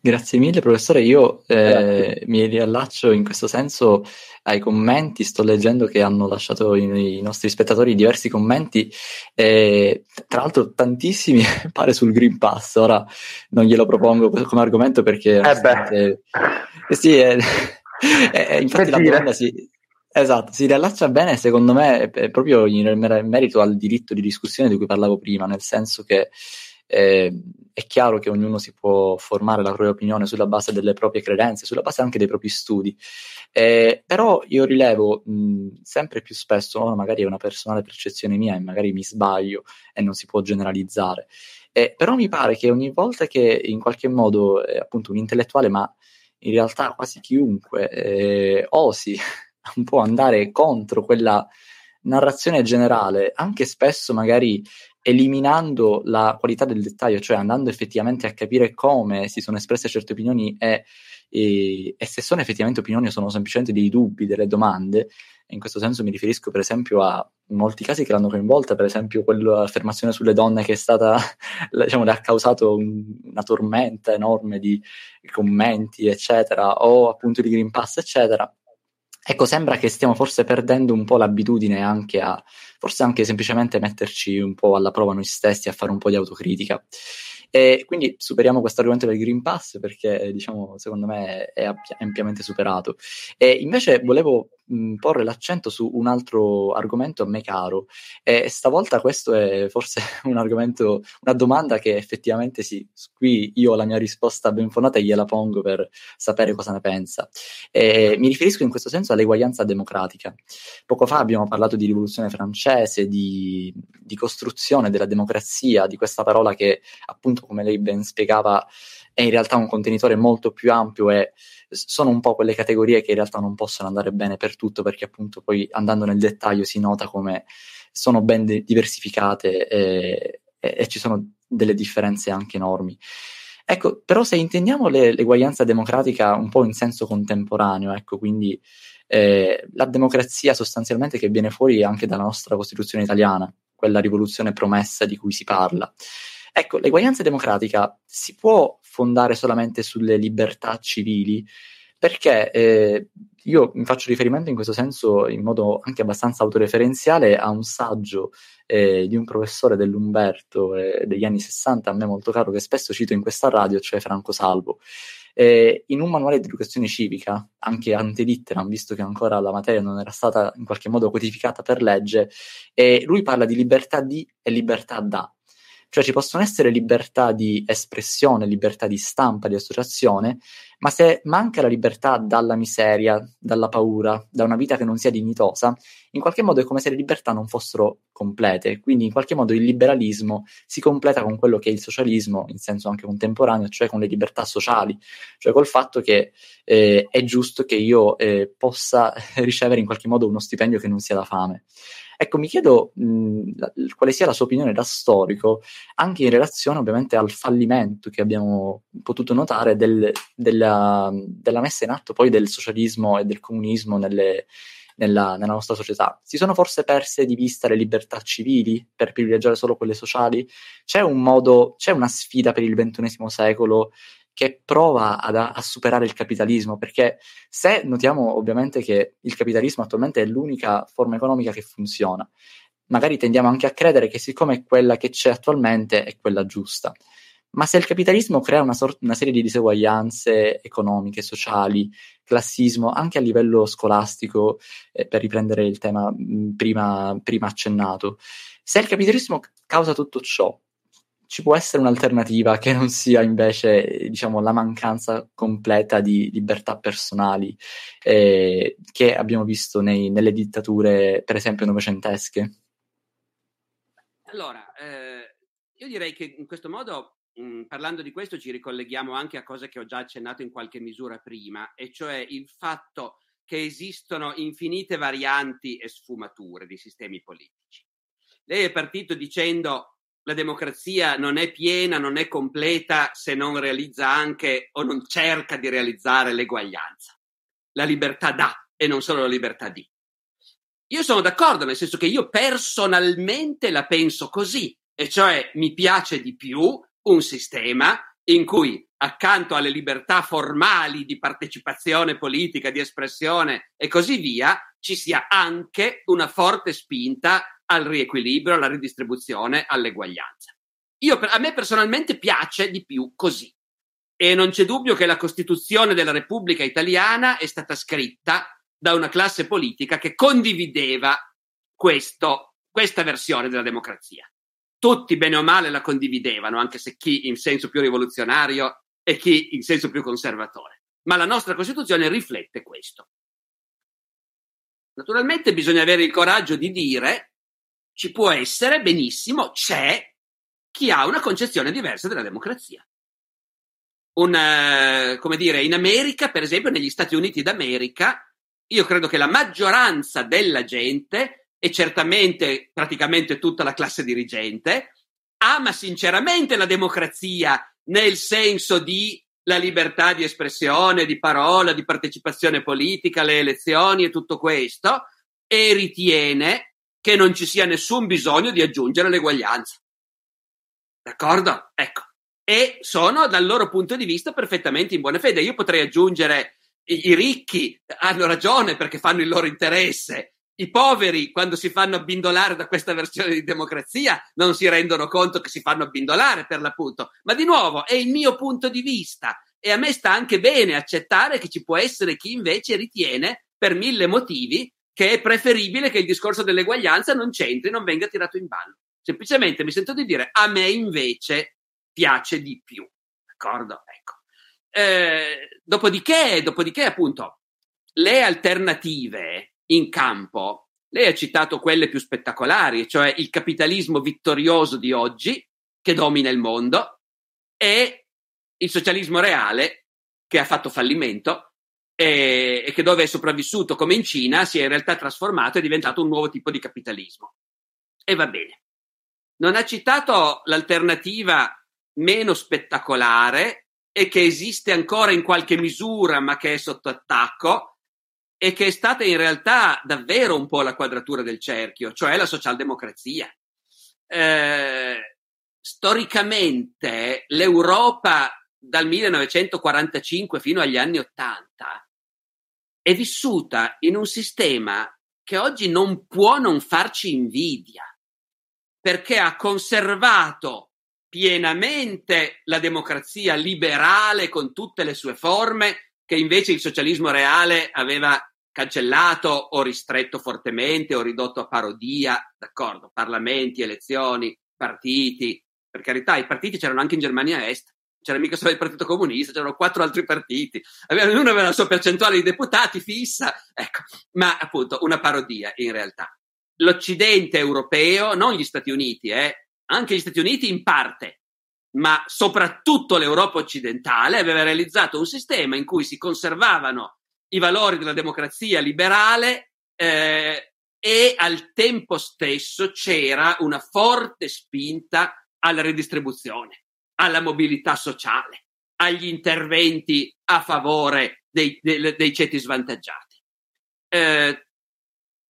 Grazie mille professore, io eh, mi riallaccio in questo senso ai commenti, sto leggendo che hanno lasciato i, i nostri spettatori diversi commenti, eh, tra l'altro tantissimi pare sul Green Pass, ora non glielo propongo come argomento perché... Eh beh. Eh, sì, infatti la domanda si, Esatto, si riallaccia bene, secondo me, proprio in merito al diritto di discussione di cui parlavo prima, nel senso che eh, è chiaro che ognuno si può formare la propria opinione sulla base delle proprie credenze, sulla base anche dei propri studi. Eh, però io rilevo mh, sempre più spesso, no? magari è una personale percezione mia e magari mi sbaglio e non si può generalizzare. Eh, però mi pare che ogni volta che in qualche modo eh, appunto un intellettuale, ma in realtà quasi chiunque, eh, osi un po' andare contro quella narrazione generale, anche spesso magari eliminando la qualità del dettaglio, cioè andando effettivamente a capire come si sono espresse certe opinioni e, e, e se sono effettivamente opinioni o sono semplicemente dei dubbi, delle domande. In questo senso mi riferisco per esempio a molti casi che l'hanno coinvolta, per esempio quell'affermazione sulle donne che è stata, diciamo, le ha causato un, una tormenta enorme di commenti, eccetera, o appunto di Green Pass, eccetera Ecco, sembra che stiamo forse perdendo un po' l'abitudine anche a, forse anche semplicemente metterci un po' alla prova noi stessi, a fare un po' di autocritica. E quindi superiamo questo argomento del Green Pass perché, diciamo, secondo me è ampiamente superato. E invece volevo mh, porre l'accento su un altro argomento a me caro e stavolta questo è forse un argomento, una domanda che effettivamente sì, qui io ho la mia risposta ben fondata e gliela pongo per sapere cosa ne pensa. E mi riferisco in questo senso all'eguaglianza democratica. Poco fa abbiamo parlato di rivoluzione francese, di, di costruzione della democrazia, di questa parola che appunto, come lei ben spiegava, è in realtà un contenitore molto più ampio e sono un po' quelle categorie che in realtà non possono andare bene per tutto perché appunto poi andando nel dettaglio si nota come sono ben de- diversificate e, e, e, ci sono delle differenze anche enormi. Ecco, però se intendiamo le, l'eguaglianza democratica un po' in senso contemporaneo, ecco, quindi eh, la democrazia sostanzialmente che viene fuori anche dalla nostra Costituzione italiana, quella rivoluzione promessa di cui si parla. Ecco, l'eguaglianza democratica si può fondare solamente sulle libertà civili, perché eh, io mi faccio riferimento in questo senso in modo anche abbastanza autoreferenziale a un saggio eh, di un professore dell'Umberto eh, degli anni 60, a me molto caro, che spesso cito in questa radio, cioè Franco Salvo. Eh, in un manuale di educazione civica, anche ante litteram, visto che ancora la materia non era stata in qualche modo codificata per legge, lui parla di libertà di e libertà da. Cioè ci possono essere libertà di espressione, libertà di stampa, di associazione, ma se manca la libertà dalla miseria, dalla paura, da una vita che non sia dignitosa, in qualche modo è come se le libertà non fossero complete. Quindi in qualche modo il liberalismo si completa con quello che è il socialismo, in senso anche contemporaneo, cioè con le libertà sociali, cioè col fatto che eh, è giusto che io eh, possa ricevere in qualche modo uno stipendio che non sia da fame. Ecco, mi chiedo mh, quale sia la sua opinione da storico, anche in relazione ovviamente al fallimento che abbiamo potuto notare del, della, della, messa in atto poi del socialismo e del comunismo nelle, nella, nella, nostra società. Si sono forse perse di vista le libertà civili per privilegiare solo quelle sociali? C'è un modo, c'è una sfida per il ventunesimo secolo che prova ad, a superare il capitalismo, perché se notiamo ovviamente che il capitalismo attualmente è l'unica forma economica che funziona, magari tendiamo anche a credere che siccome quella che c'è attualmente è quella giusta. Ma se il capitalismo crea una, sort- una serie di diseguaglianze economiche, sociali, classismo, anche a livello scolastico, eh, per riprendere il tema prima, prima accennato, se il capitalismo causa tutto ciò, ci può essere un'alternativa che non sia invece, diciamo, la mancanza completa di libertà personali eh, che abbiamo visto nei, nelle dittature, per esempio, novecentesche? Allora, eh, io direi che in questo modo, mh, parlando di questo, ci ricolleghiamo anche a cose che ho già accennato in qualche misura prima, e cioè il fatto che esistono infinite varianti e sfumature di sistemi politici. Lei è partito dicendo la democrazia non è piena, non è completa se non realizza anche o non cerca di realizzare l'eguaglianza. La libertà dà e non solo la libertà di. Io sono d'accordo, nel senso che io personalmente la penso così, e cioè mi piace di più un sistema in cui accanto alle libertà formali di partecipazione politica, di espressione e così via, ci sia anche una forte spinta al riequilibrio, alla ridistribuzione, all'eguaglianza. Io, a me personalmente piace di più così. E non c'è dubbio che la Costituzione della Repubblica Italiana è stata scritta da una classe politica che condivideva questo, questa versione della democrazia. Tutti, bene o male, la condividevano, anche se chi in senso più rivoluzionario e chi in senso più conservatore. Ma la nostra Costituzione riflette questo. Naturalmente bisogna avere il coraggio di dire ci può essere, benissimo, c'è chi ha una concezione diversa della democrazia. Un, eh, come dire, in America, per esempio, negli Stati Uniti d'America, io credo che la maggioranza della gente, e certamente praticamente tutta la classe dirigente, ama sinceramente la democrazia nel senso di la libertà di espressione, di parola, di partecipazione politica, le elezioni e tutto questo, e ritiene che non ci sia nessun bisogno di aggiungere l'eguaglianza. D'accordo? Ecco. E sono dal loro punto di vista perfettamente in buona fede. Io potrei aggiungere i, i ricchi hanno ragione perché fanno il loro interesse, i poveri, quando si fanno abbindolare da questa versione di democrazia, non si rendono conto che si fanno abbindolare per l'appunto. Ma di nuovo, è il mio punto di vista e a me sta anche bene accettare che ci può essere chi invece ritiene, per mille motivi, che è preferibile che il discorso dell'eguaglianza non c'entri, non venga tirato in ballo. Semplicemente mi sento di dire, a me invece piace di più. D'accordo? Ecco. Eh, dopodiché, dopodiché, appunto, le alternative in campo, lei ha citato quelle più spettacolari, cioè il capitalismo vittorioso di oggi che domina il mondo e il socialismo reale che ha fatto fallimento e, e che dove è sopravvissuto come in Cina si è in realtà trasformato e diventato un nuovo tipo di capitalismo. E va bene. Non ha citato l'alternativa meno spettacolare e che esiste ancora in qualche misura ma che è sotto attacco e che è stata in realtà davvero un po' la quadratura del cerchio, cioè la socialdemocrazia. Eh, storicamente l'Europa dal 1945 fino agli anni 80 è vissuta in un sistema che oggi non può non farci invidia, perché ha conservato pienamente la democrazia liberale con tutte le sue forme, che invece il socialismo reale aveva cancellato o ristretto fortemente o ridotto a parodia, d'accordo, parlamenti, elezioni, partiti, per carità, i partiti c'erano anche in Germania Est, c'era mica solo il Partito Comunista, c'erano quattro altri partiti, ognuno aveva la sua percentuale di deputati fissa, ecco, ma appunto una parodia in realtà. L'Occidente europeo, non gli Stati Uniti, eh, anche gli Stati Uniti in parte, ma soprattutto l'Europa occidentale aveva realizzato un sistema in cui si conservavano i valori della democrazia liberale eh, e al tempo stesso c'era una forte spinta alla redistribuzione, alla mobilità sociale, agli interventi a favore dei, dei, dei ceti svantaggiati. Eh,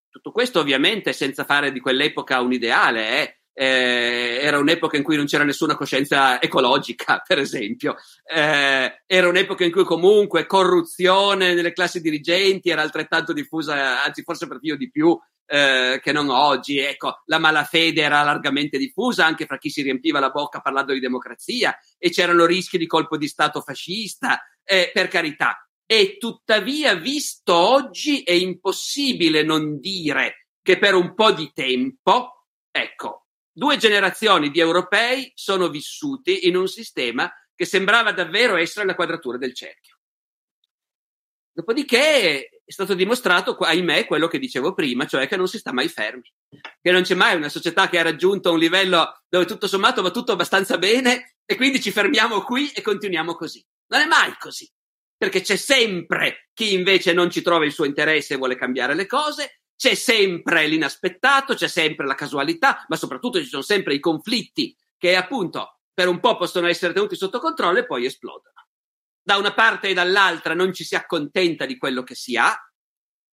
tutto questo ovviamente senza fare di quell'epoca un ideale, eh, eh, era un'epoca in cui non c'era nessuna coscienza ecologica, per esempio, eh, era un'epoca in cui comunque corruzione nelle classi dirigenti era altrettanto diffusa, anzi forse perfino di più eh, che non oggi. Ecco, la malafede era largamente diffusa anche fra chi si riempiva la bocca parlando di democrazia e c'erano rischi di colpo di Stato fascista, eh, per carità. E tuttavia, visto oggi, è impossibile non dire che per un po' di tempo, ecco, due generazioni di europei sono vissuti in un sistema che sembrava davvero essere la quadratura del cerchio. Dopodiché è stato dimostrato, ahimè, quello che dicevo prima, cioè che non si sta mai fermi, che non c'è mai una società che ha raggiunto un livello dove tutto sommato va tutto abbastanza bene e quindi ci fermiamo qui e continuiamo così. Non è mai così, perché c'è sempre chi invece non ci trova il suo interesse e vuole cambiare le cose, c'è sempre l'inaspettato, c'è sempre la casualità, ma soprattutto ci sono sempre i conflitti che appunto per un po' possono essere tenuti sotto controllo e poi esplodono. Da una parte e dall'altra non ci si accontenta di quello che si ha,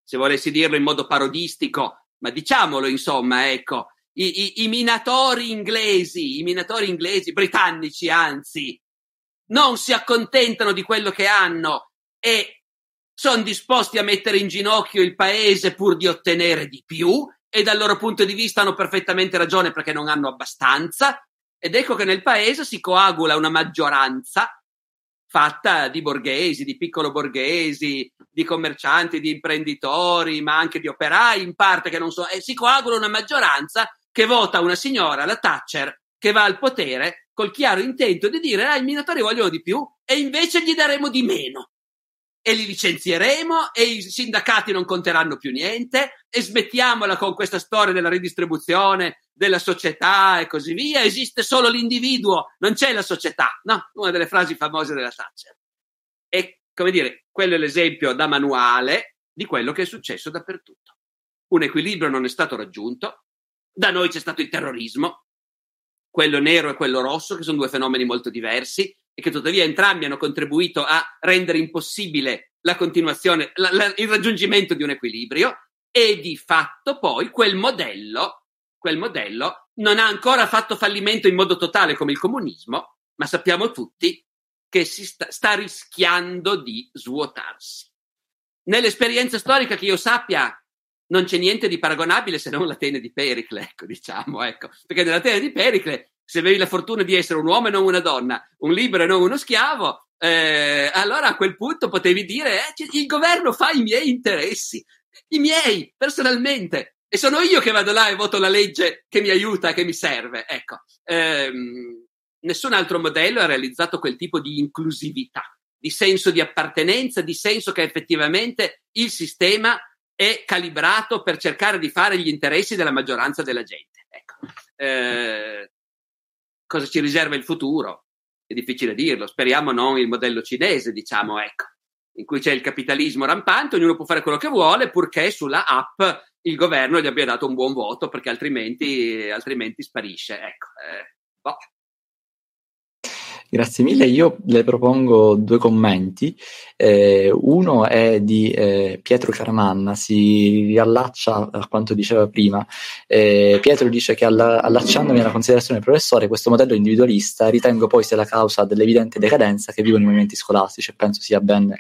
se volessi dirlo in modo parodistico, ma diciamolo insomma, ecco, i, i, i minatori inglesi, i minatori inglesi, britannici anzi, non si accontentano di quello che hanno e sono disposti a mettere in ginocchio il paese pur di ottenere di più e dal loro punto di vista hanno perfettamente ragione perché non hanno abbastanza. Ed ecco che nel paese si coagula una maggioranza fatta di borghesi, di piccolo borghesi, di commercianti, di imprenditori, ma anche di operai in parte che non so, e si coagula una maggioranza che vota una signora, la Thatcher, che va al potere col chiaro intento di dire ah, minatori vogliono di più e invece gli daremo di meno e li licenzieremo e i sindacati non conteranno più niente e smettiamola con questa storia della ridistribuzione della società e così via. Esiste solo l'individuo, non c'è la società. No, una delle frasi famose della Thatcher. E come dire, quello è l'esempio da manuale di quello che è successo dappertutto. Un equilibrio non è stato raggiunto. Da noi c'è stato il terrorismo, quello nero e quello rosso, che sono due fenomeni molto diversi, e che tuttavia entrambi hanno contribuito a rendere impossibile la continuazione, la, la, il raggiungimento di un equilibrio e di fatto poi quel modello, quel modello non ha ancora fatto fallimento in modo totale come il comunismo, ma sappiamo tutti che si sta, sta rischiando di svuotarsi. Nell'esperienza storica che io sappia non c'è niente di paragonabile se non l'Atene di Pericle, ecco, diciamo, ecco. Perché nell'Atene di Pericle se avevi la fortuna di essere un uomo e non una donna, un libero e non uno schiavo, eh, allora a quel punto potevi dire eh, il governo fa i miei interessi, i miei personalmente, e sono io che vado là e voto la legge che mi aiuta, che mi serve. Ecco, ehm, nessun altro modello ha realizzato quel tipo di inclusività, di senso di appartenenza, di senso che effettivamente il sistema è calibrato per cercare di fare gli interessi della maggioranza della gente. Ecco. Eh, cosa ci riserva il futuro? È difficile dirlo, speriamo non il modello cinese, diciamo, ecco, in cui c'è il capitalismo rampante, ognuno può fare quello che vuole, purché sulla app il governo gli abbia dato un buon voto, perché altrimenti, altrimenti sparisce. Ecco, eh, boh. Grazie mille, io le propongo due commenti. Eh, uno è di eh, Pietro Caramanna, si riallaccia a quanto diceva prima. Eh, Pietro dice che alla, allacciandomi alla considerazione del professore, questo modello individualista ritengo poi sia la causa dell'evidente decadenza che vivono i movimenti scolastici e penso sia ben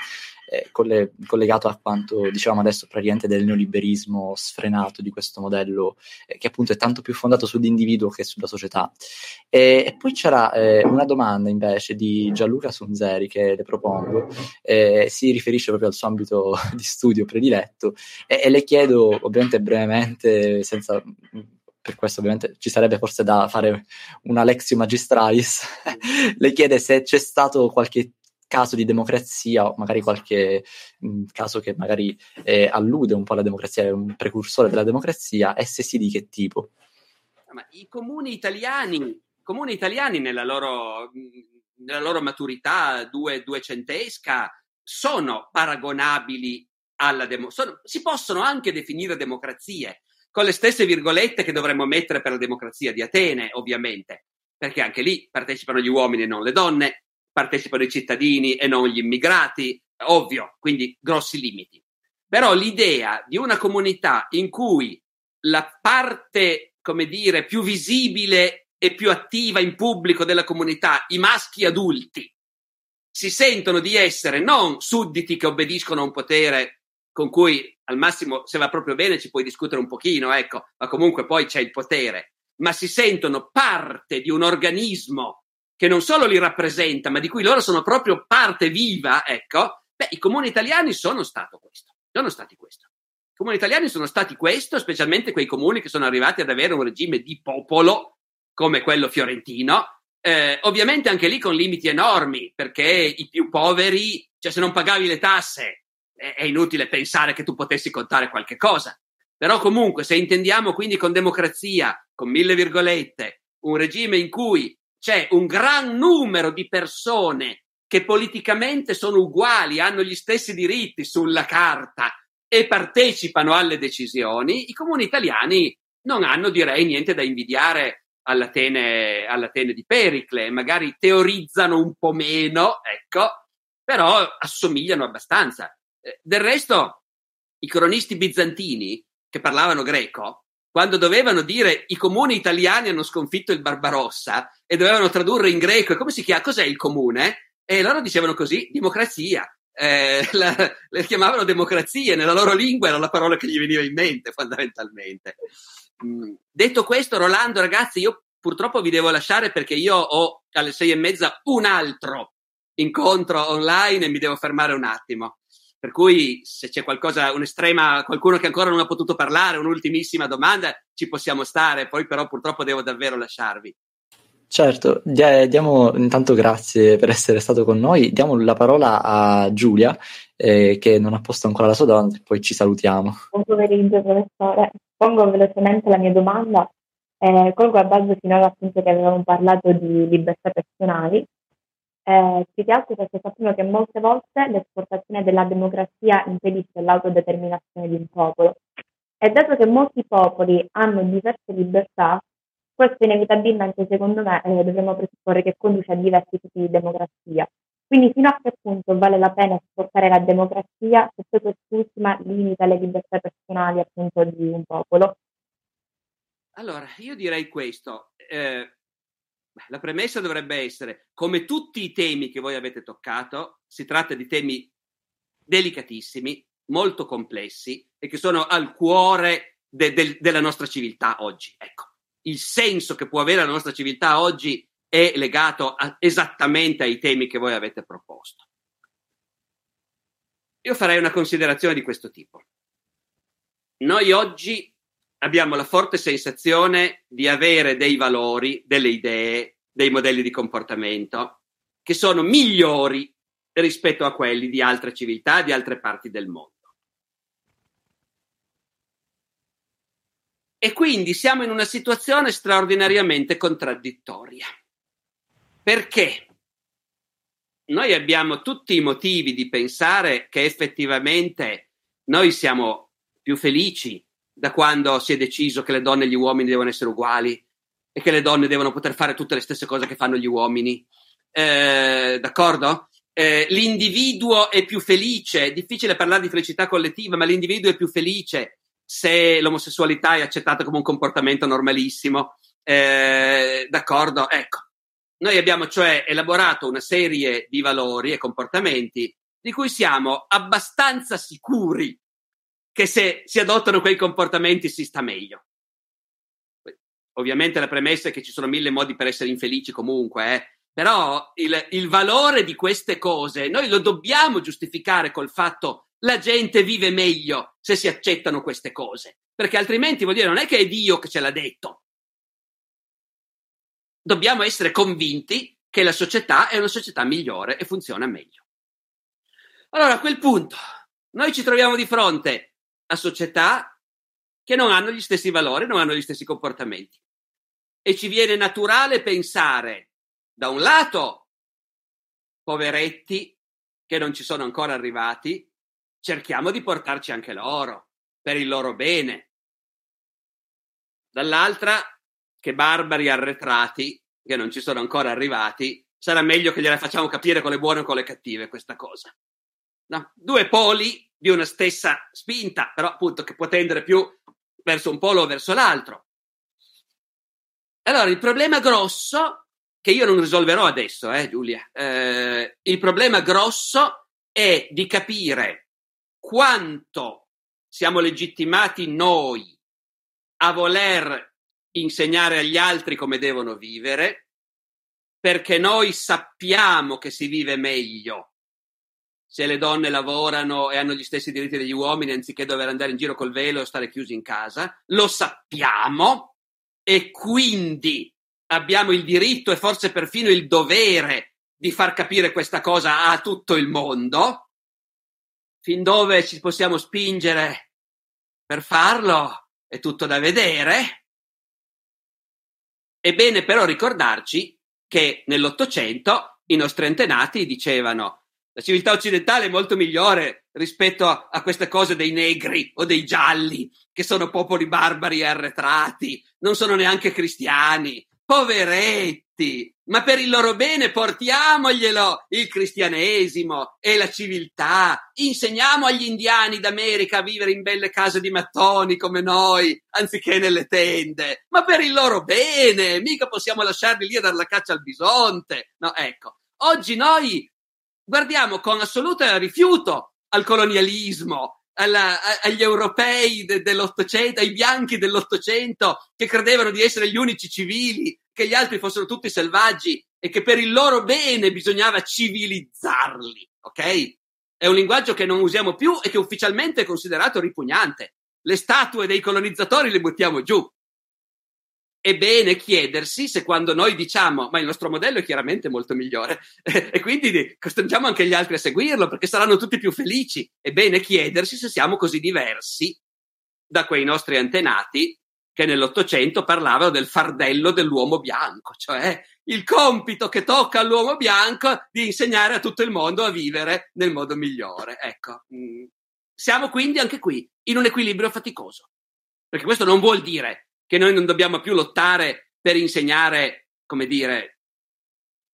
eh, coll- collegato a quanto dicevamo adesso praticamente del neoliberismo sfrenato di questo modello eh, che appunto è tanto più fondato sull'individuo che sulla società. E, e poi c'era eh, una domanda invece di Gianluca Sunzeri che le propongo, eh, si riferisce proprio al suo ambito di studio prediletto e, e le chiedo ovviamente brevemente senza per questo ovviamente ci sarebbe forse da fare una lexio magistralis, le chiede se c'è stato qualche caso di democrazia, magari qualche mh, mm, caso che magari eh, allude un po' alla democrazia, è un precursore della democrazia, e se sì di che tipo? Ma I comuni italiani, comuni italiani nella loro, nella loro maturità due, duecentesca sono paragonabili alla democrazia, si possono anche definire democrazie, con le stesse virgolette che dovremmo mettere per la democrazia di Atene, ovviamente, perché anche lì partecipano gli uomini e non le donne, partecipano i cittadini e non gli immigrati, ovvio, quindi grossi limiti. Però l'idea di una comunità in cui la parte, come dire, più visibile e più attiva in pubblico della comunità, i maschi adulti, si sentono di essere non sudditi che obbediscono a un potere con cui al massimo, se va proprio bene, ci puoi discutere un pochino, ecco, ma comunque poi c'è il potere, ma si sentono parte di un organismo che non solo li rappresenta, ma di cui loro sono proprio parte viva, ecco, beh, i comuni italiani sono stato questo, sono stati questo. I comuni italiani sono stati questo, specialmente quei comuni che sono arrivati ad avere un regime di popolo come quello fiorentino, eh, ovviamente anche lì con limiti enormi, perché i più poveri, cioè se non pagavi le tasse è inutile pensare che tu potessi contare qualche cosa. Però comunque, se intendiamo quindi con democrazia, con mille virgolette, un regime in cui c'è un gran numero di persone che politicamente sono uguali, hanno gli stessi diritti sulla carta e partecipano alle decisioni, i comuni italiani non hanno, direi, niente da invidiare all'Atene, all'Atene di Pericle, magari teorizzano un po' meno, ecco, però assomigliano abbastanza. Eh, del resto, i cronisti bizantini che parlavano greco, quando dovevano dire i comuni italiani hanno sconfitto il Barbarossa e dovevano tradurre in greco, come si chiama? Cos'è il comune? E loro dicevano così, democrazia. Eh, la, le chiamavano democrazia, nella loro lingua era la parola che gli veniva in mente fondamentalmente. Mm. Detto questo, Rolando, ragazzi, io purtroppo vi devo lasciare perché io ho alle sei e mezza un altro incontro online e mi devo fermare un attimo. Per cui se c'è qualcosa, un'estrema, qualcuno che ancora non ha potuto parlare, un'ultimissima domanda, ci possiamo stare, poi però purtroppo devo davvero lasciarvi. Certo, diamo intanto grazie per essere stato con noi. Diamo la parola a Giulia, eh, che non ha posto ancora la sua domanda, e poi ci salutiamo. Buon pomeriggio, professore. Pongo velocemente la mia domanda. Eh, colgo a base finora appunto che avevamo parlato di libertà personali eh, più che altro perché sappiamo che molte volte l'esportazione della democrazia impedisce l'autodeterminazione di un popolo. E dato che molti popoli hanno diverse libertà, questo inevitabilmente, secondo me, eh, dobbiamo presupporre che conduce a diversi tipi di democrazia. Quindi fino a che punto vale la pena esportare la democrazia se poi quest'ultima limita le libertà personali appunto di un popolo? Allora, io direi questo. Eh, la premessa dovrebbe essere, come tutti i temi che voi avete toccato, si tratta di temi delicatissimi, molto complessi e che sono al cuore de- de- della nostra civiltà oggi. Ecco, il senso che può avere la nostra civiltà oggi è legato a- esattamente ai temi che voi avete proposto. Io farei una considerazione di questo tipo. Noi oggi abbiamo la forte sensazione di avere dei valori, delle idee, dei modelli di comportamento che sono migliori rispetto a quelli di altre civiltà, di altre parti del mondo. E quindi siamo in una situazione straordinariamente contraddittoria. Perché? Noi abbiamo tutti i motivi di pensare che effettivamente noi siamo più felici da quando si è deciso che le donne e gli uomini devono essere uguali e che le donne devono poter fare tutte le stesse cose che fanno gli uomini. Eh, d'accordo? Eh, l'individuo è più felice, è difficile parlare di felicità collettiva, ma l'individuo è più felice se l'omosessualità è accettata come un comportamento normalissimo. Eh, d'accordo? Ecco, noi abbiamo cioè elaborato una serie di valori e comportamenti di cui siamo abbastanza sicuri che se si adottano quei comportamenti si sta meglio. Ovviamente la premessa è che ci sono mille modi per essere infelici comunque, eh? però il, il valore di queste cose noi lo dobbiamo giustificare col fatto la gente vive meglio se si accettano queste cose, perché altrimenti vuol dire non è che è Dio che ce l'ha detto. Dobbiamo essere convinti che la società è una società migliore e funziona meglio. Allora a quel punto noi ci troviamo di fronte a società che non hanno gli stessi valori, non hanno gli stessi comportamenti. E ci viene naturale pensare, da un lato, poveretti che non ci sono ancora arrivati, cerchiamo di portarci anche loro, per il loro bene. Dall'altra, che barbari arretrati che non ci sono ancora arrivati, sarà meglio che gliela facciamo capire con le buone o con le cattive questa cosa. No? Due poli di una stessa spinta, però appunto che può tendere più verso un polo o verso l'altro. Allora, il problema grosso, che io non risolverò adesso, eh, Giulia, eh, il problema grosso è di capire quanto siamo legittimati noi a voler insegnare agli altri come devono vivere, perché noi sappiamo che si vive meglio se le donne lavorano e hanno gli stessi diritti degli uomini anziché dover andare in giro col velo o stare chiusi in casa, lo sappiamo e quindi abbiamo il diritto e forse perfino il dovere di far capire questa cosa a tutto il mondo. fin dove ci possiamo spingere per farlo è tutto da vedere. È bene però ricordarci che nell'Ottocento i nostri antenati dicevano la civiltà occidentale è molto migliore rispetto a, a, queste cose dei negri o dei gialli, che sono popoli barbari e arretrati, non sono neanche cristiani. Poveretti! Ma per il loro bene portiamoglielo il cristianesimo e la civiltà. Insegniamo agli indiani d'America a vivere in belle case di mattoni come noi, anziché nelle tende. Ma per il loro bene, mica possiamo lasciarli lì a dar la caccia al bisonte. No, ecco. Oggi noi guardiamo con assoluto rifiuto al colonialismo, alla, agli europei de, dell'Ottocento, ai bianchi dell'Ottocento che credevano di essere gli unici civili, che gli altri fossero tutti selvaggi e che per il loro bene bisognava civilizzarli, ok? È un linguaggio che non usiamo più e che ufficialmente è considerato ripugnante. Le statue dei colonizzatori le buttiamo giù è bene chiedersi se quando noi diciamo ma il nostro modello è chiaramente molto migliore e quindi costringiamo anche gli altri a seguirlo perché saranno tutti più felici, è bene chiedersi se siamo così diversi da quei nostri antenati che nell'Ottocento parlavano del fardello dell'uomo bianco, cioè il compito che tocca all'uomo bianco di insegnare a tutto il mondo a vivere nel modo migliore. Ecco, mm, siamo quindi anche qui in un equilibrio faticoso, perché questo non vuol dire che noi non dobbiamo più lottare per insegnare, come dire,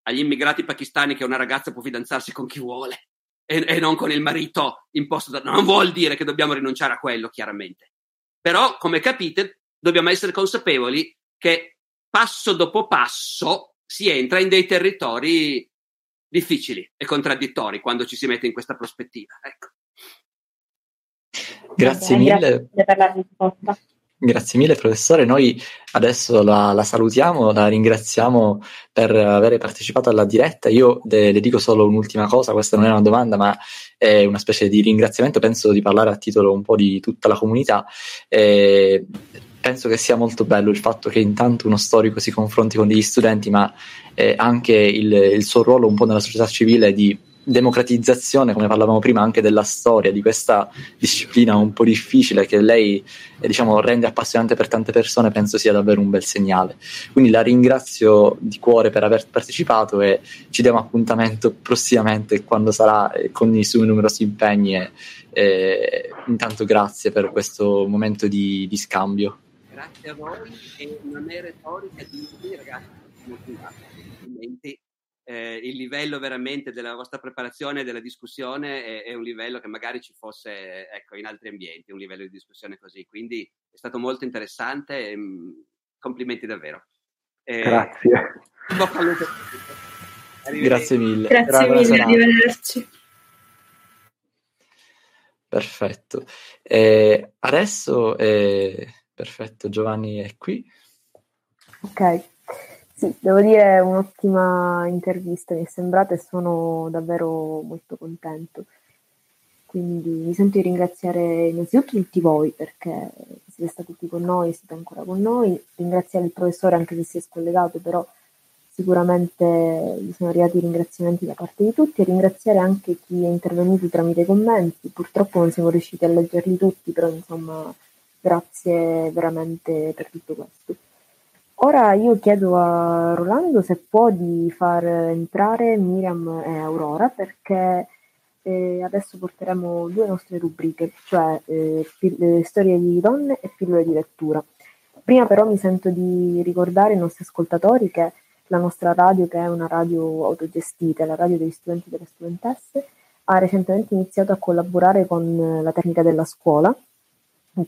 agli immigrati pakistani che una ragazza può fidanzarsi con chi vuole e, e non con il marito imposto da... Non vuol dire che dobbiamo rinunciare a quello, chiaramente. Però, come capite, dobbiamo essere consapevoli che passo dopo passo si entra in dei territori difficili e contraddittori quando ci si mette in questa prospettiva. Ecco. Grazie mille. Grazie per la risposta. Grazie mille professore, noi adesso la, la, salutiamo, la ringraziamo per aver partecipato alla diretta. Io le, le, dico solo un'ultima cosa, questa non è una domanda ma è una specie di ringraziamento, penso di parlare a titolo un po' di tutta la comunità. Eh, penso che sia molto bello il fatto che intanto uno storico si confronti con degli studenti ma eh, anche il, il suo ruolo un po' nella società civile di democratizzazione, come parlavamo prima, anche della storia, di questa disciplina un po' difficile che lei eh, diciamo, rende appassionante per tante persone, penso sia davvero un bel segnale. Quindi la ringrazio di cuore per aver partecipato e ci diamo appuntamento prossimamente quando sarà eh, con i suoi numerosi impegni. E, eh, intanto grazie per questo momento di, di scambio. Grazie a voi e non è retorica di ragazzi, complimenti eh, il livello veramente della vostra preparazione e della discussione è, è, un livello che magari ci fosse ecco, in altri ambienti, un livello di discussione così. Quindi è stato molto interessante e mh, mm, complimenti davvero. Eh, Grazie. Grazie mille. Grazie mille, arrivederci. Perfetto. Eh, adesso, eh, perfetto, Giovanni è qui. Ok. Sì, devo dire un'ottima intervista, mi è sembrata e sono davvero molto contento. Quindi mi sento di ringraziare innanzitutto tutti voi perché siete stati qui con noi, siete ancora con noi, ringraziare il professore anche se si è scollegato, però sicuramente mi sono arrivati ringraziamenti da parte di tutti e ringraziare anche chi è intervenuto tramite i commenti. Purtroppo non siamo riusciti a leggerli tutti, però insomma grazie veramente per tutto questo. Ora io chiedo a Rolando se può di far entrare Miriam e Aurora perché eh, adesso porteremo due nostre rubriche, cioè eh, pill- storie di donne e pillole di lettura. Prima però mi sento di ricordare ai nostri ascoltatori che la nostra radio, che è una radio autogestita, la radio degli studenti e delle studentesse, ha recentemente iniziato a collaborare con la tecnica della scuola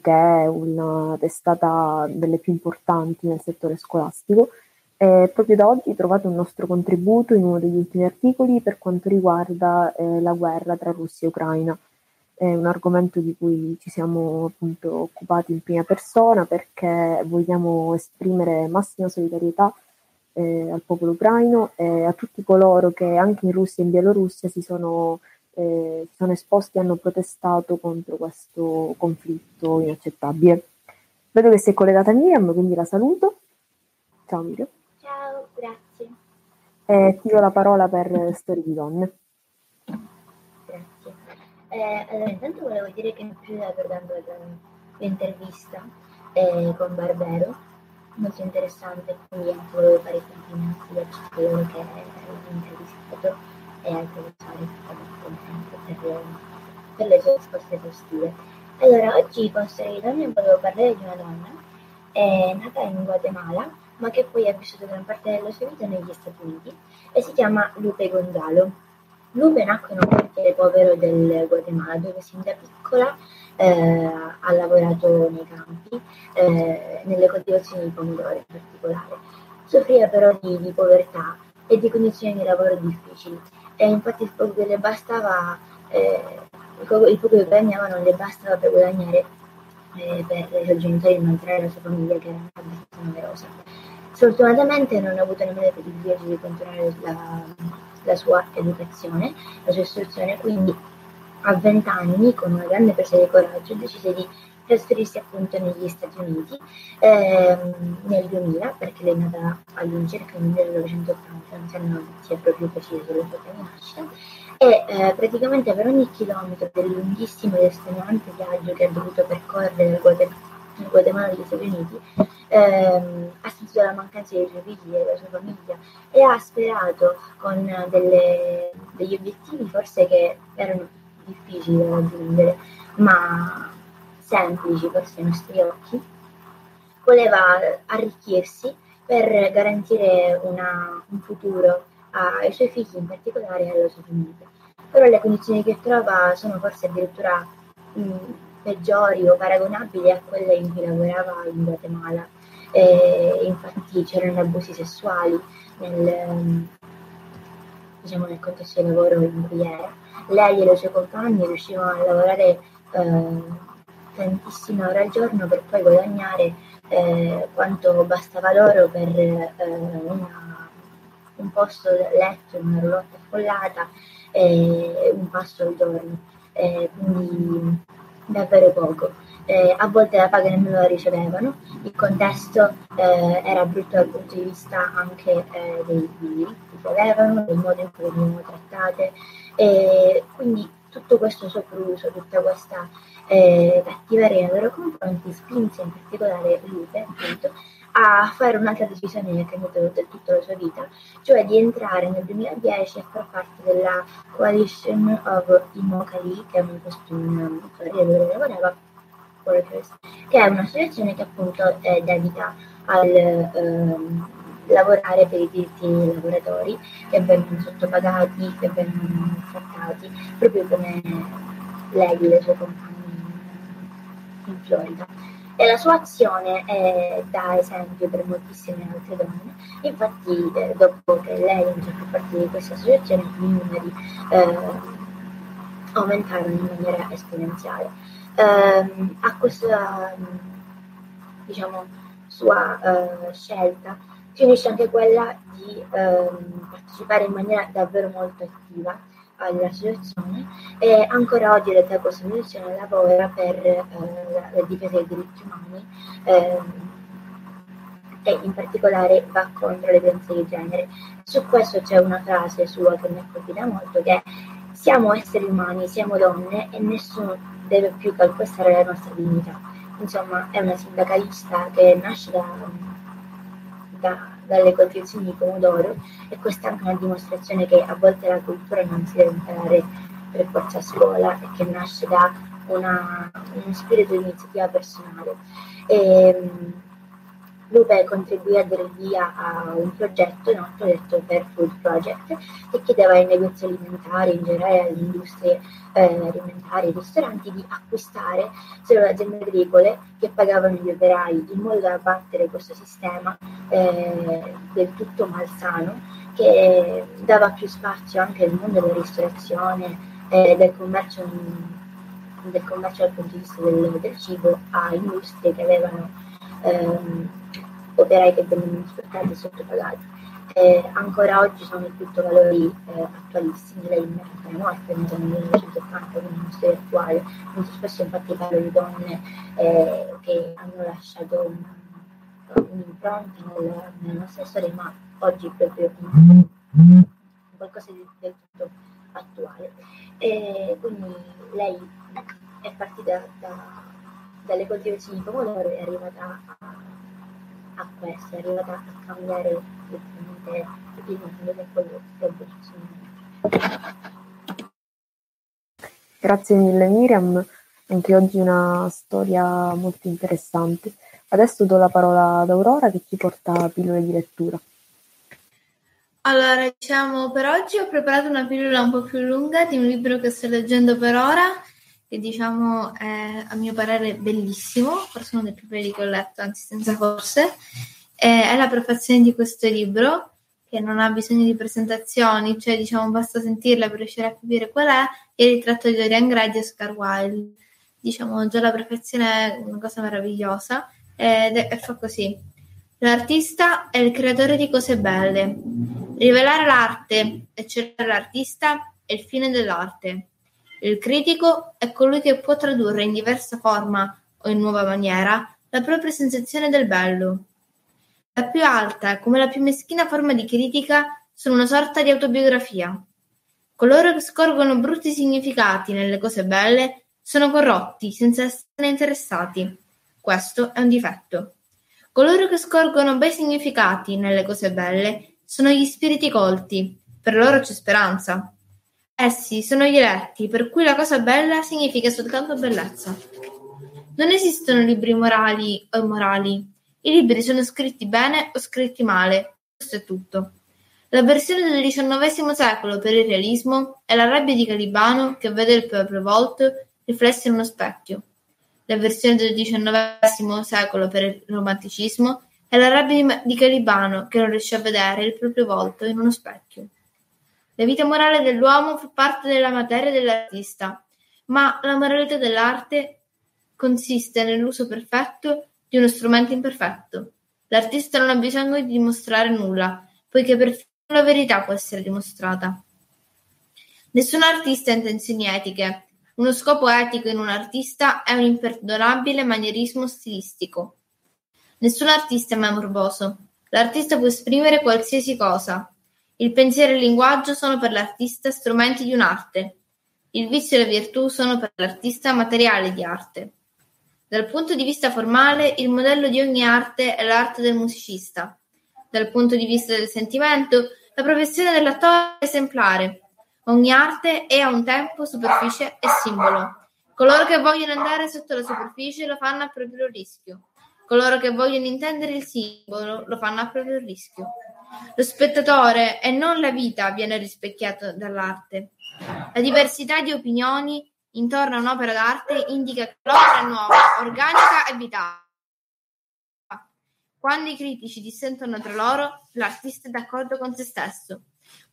che è una testata delle più importanti nel settore scolastico. E proprio da oggi trovate un nostro contributo in uno degli ultimi articoli per quanto riguarda eh, la guerra tra Russia e Ucraina. È un argomento di cui ci siamo appunto occupati in prima persona perché vogliamo esprimere massima solidarietà eh, al popolo ucraino e a tutti coloro che anche in Russia e in Bielorussia si sono eh, si sono esposti e hanno protestato contro questo conflitto inaccettabile. Vedo che sei collegata a Miriam, quindi la saluto. Ciao Miriam. Ciao, grazie. E ti do la parola per Storie di Donne. Grazie. Eh, allora, intanto volevo dire che mi è piaciuta guardando l'intervista eh, con Barbero, molto interessante, quindi anche volevo fare i complimenti a coloro che hanno intervistato e al professore che è stato contento per, per le sue risposte esaustive. Allora, oggi con Storia di Donne volevo parlare di una donna è nata in Guatemala, ma che poi ha vissuto gran parte della sua vita negli Stati Uniti e si chiama Lupe Gonzalo. Lupe nacque in un quartiere povero del Guatemala dove sin da piccola eh, ha lavorato nei campi, eh, nelle coltivazioni di pomodori in particolare. Soffriva però di, di povertà e di condizioni di lavoro difficili e infatti il poco che le bastava, eh, il poco che guadagnava non le bastava per guadagnare eh, per i genitori di mantenere la sua famiglia che era abbastanza numerosa. Sfortunatamente non ha avuto nemmeno il privilegio di continuare la, la sua educazione, la sua istruzione, quindi a 20 anni, con una grande presa di coraggio, decise di trasferirsi appunto negli Stati Uniti ehm, nel 2000, perché lei è nata all'incirca nel 1980, non si notizie proprio precise sulla sua nascita, e eh, praticamente per ogni chilometro del lunghissimo ed estenuante viaggio che ha dovuto percorrere dal Guatemala, Guatemala agli Stati Uniti, ehm, ha sentito la mancanza dei suoi figli e della sua famiglia e ha sperato con delle, degli obiettivi forse che erano difficili da raggiungere, ma semplici forse ai nostri occhi, voleva arricchirsi per garantire una, un futuro ai suoi figli in particolare alla sua famiglia. Però le condizioni che trova sono forse addirittura mh, peggiori o paragonabili a quelle in cui lavorava in Guatemala. E infatti c'erano abusi sessuali nel, diciamo, nel contesto di lavoro in cui era. Lei e le sue compagne riuscivano a lavorare eh, tantissime ore al giorno per poi guadagnare eh, quanto bastava loro per eh, una, un posto letto una roulotte affollata e un pasto al giorno, eh, quindi davvero poco. Eh, a volte la paga nemmeno la ricevevano, il contesto eh, era brutto dal punto di vista anche eh, dei diritti che avevano, del modo in cui venivano trattate e quindi tutto questo sopruso, tutta questa eh, cattiveria nei loro confronti spinse in particolare Lupe appunto, a fare un'altra decisione che ha cambiato del tutto la sua vita, cioè di entrare nel 2010 a far parte della Coalition of Immokalee, che è un costume dove lavorava, che è un'associazione che appunto è dedita al ehm, lavorare per i diritti dei lavoratori che vengono sottopagati, che vengono trattati, proprio come lei e le sue compagne in Florida e la sua azione è da esempio per moltissime altre donne. Infatti, eh, dopo che lei entra a parte di questa associazione, i numeri eh, aumentarono in maniera esponenziale. Eh, a questa diciamo, sua eh, scelta si unisce anche quella di ehm, partecipare in maniera davvero molto attiva all'associazione e ancora oggi in realtà questa associazione lavora per eh, la, difesa dei diritti umani eh, e in particolare va contro le violenze di genere. Su questo c'è una frase sua che mi ha colpita molto che è siamo esseri umani, siamo donne e nessuno deve più calpestare la nostra dignità. Insomma, è una sindacalista che nasce da, da dalle coltivazioni di pomodoro e questa è anche una dimostrazione che a volte la cultura non si deve imparare per forza a scuola e che nasce da una, uno spirito di iniziativa personale. E, Lupe contribuì a dare via a un progetto, no, progetto per Food Project, che chiedeva ai negozi alimentari, in generale alle industrie eh, alimentari e ristoranti, di acquistare solo aziende agricole che pagavano gli operai, in modo da abbattere questo sistema eh, del tutto malsano che dava più spazio anche al mondo della ristorazione e del commercio, del commercio dal punto di vista del, del cibo a industrie che avevano ehm, operai che vengono sfruttati e sottopagati. Eh, ancora oggi sono tutto valori eh, attualissimi, lei è morta nel 1980, quindi non storia attuale, molto spesso infatti parlo di donne eh, che hanno lasciato un'impronta nel, nella nostra storia, ma oggi proprio in qualcosa di del tutto attuale. E quindi lei è partita da, dalle coltivazioni di pomodoro e è arrivata a, a questo, è arrivata a cambiare mondo che è quello che è bellissimo. Grazie mille Miriam, anche oggi una storia molto interessante. Adesso do la parola ad Aurora che ci porta pillole di lettura. Allora, diciamo, per oggi ho preparato una pillola un po' più lunga di un libro che sto leggendo per ora, che diciamo è a mio parere bellissimo, forse uno dei più belli che ho letto, anzi senza forse. È la prefazione di questo libro, che non ha bisogno di presentazioni, cioè diciamo basta sentirla per riuscire a capire qual è, il ritratto di Dorian Gray di Oscar Wilde. Diciamo, già la prefazione è una cosa meravigliosa ed è, e fa così. L'artista è il creatore di cose belle. Rivelare l'arte e cercare l'artista è il fine dell'arte. Il critico è colui che può tradurre in diversa forma o in nuova maniera la propria sensazione del bello. La più alta, come la più meschina forma di critica, sono una sorta di autobiografia. Coloro che scorgono brutti significati nelle cose belle sono corrotti senza essere interessati. Questo è un difetto. Coloro che scorgono bei significati nelle cose belle sono gli spiriti colti. Per loro c'è speranza. Essi sono gli eletti, per cui la cosa bella significa soltanto bellezza. Non esistono libri morali o immorali. I libri sono scritti bene o scritti male. Questo è tutto. La versione del XIX secolo per il realismo è la rabbia di Calibano che vede il proprio volto riflesso in uno specchio. La versione del XIX secolo per il romanticismo è la rabbia di Calibano che non riesce a vedere il proprio volto in uno specchio. La vita morale dell'uomo fa parte della materia dell'artista, ma la moralità dell'arte consiste nell'uso perfetto di uno strumento imperfetto. L'artista non ha bisogno di dimostrare nulla, poiché perfino la verità può essere dimostrata. Nessun artista ha intenzioni etiche. Uno scopo etico in un artista è un imperdonabile manierismo stilistico. Nessun artista è mai morboso. L'artista può esprimere qualsiasi cosa. Il pensiero e il linguaggio sono per l'artista strumenti di un'arte. Il vizio e la virtù sono per l'artista materiali di arte. Dal punto di vista formale, il modello di ogni arte è l'arte del musicista. Dal punto di vista del sentimento, la professione dell'attore è esemplare. Ogni arte è a un tempo superficie e simbolo. Coloro che vogliono andare sotto la superficie lo fanno a proprio rischio. Coloro che vogliono intendere il simbolo lo fanno a proprio rischio. Lo spettatore e non la vita viene rispecchiato dall'arte. La diversità di opinioni intorno a un'opera d'arte indica che l'opera è nuova, organica e vitale. Quando i critici dissentono tra loro, l'artista è d'accordo con se stesso.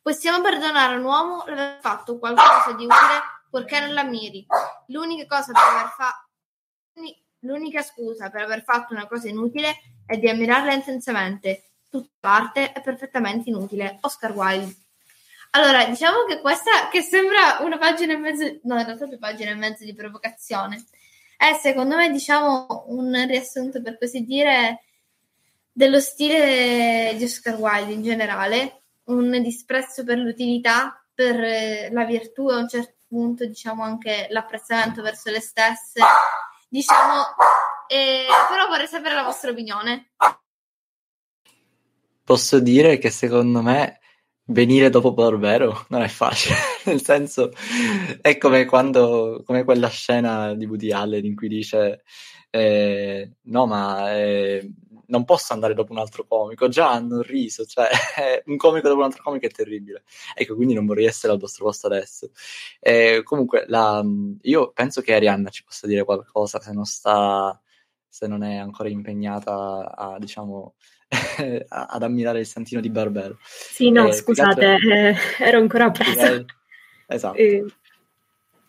Possiamo perdonare a un uomo l'aver fatto qualcosa di utile purché non l'ammiri. L'unica cosa per aver fatto L'unica scusa per aver fatto una cosa inutile è di ammirarla intensamente. Tutta l'arte è perfettamente inutile. Oscar Wilde. Allora, diciamo che questa, che sembra una pagina e mezzo, no, in realtà due pagine e mezzo di provocazione, è secondo me, diciamo, un riassunto, per così dire, dello stile di Oscar Wilde in generale, un disprezzo per l'utilità, per la virtù e a un certo punto, diciamo, anche l'apprezzamento verso le stesse. Diciamo, eh, però vorrei sapere la vostra opinione. Posso dire che secondo me venire dopo Barbero non è facile, nel senso è come quando, come quella scena di Woody Allen in cui dice eh, no ma eh, non posso andare dopo un altro comico, già hanno riso, cioè un comico dopo un altro comico è terribile, ecco quindi non vorrei essere al vostro posto adesso. Eh, comunque la, io penso che Arianna ci possa dire qualcosa se non sta, se non è ancora impegnata a diciamo ad ammirare il santino di Barbero. Sì, no, eh, scusate, eh, ero ancora presa. Esatto. Eh,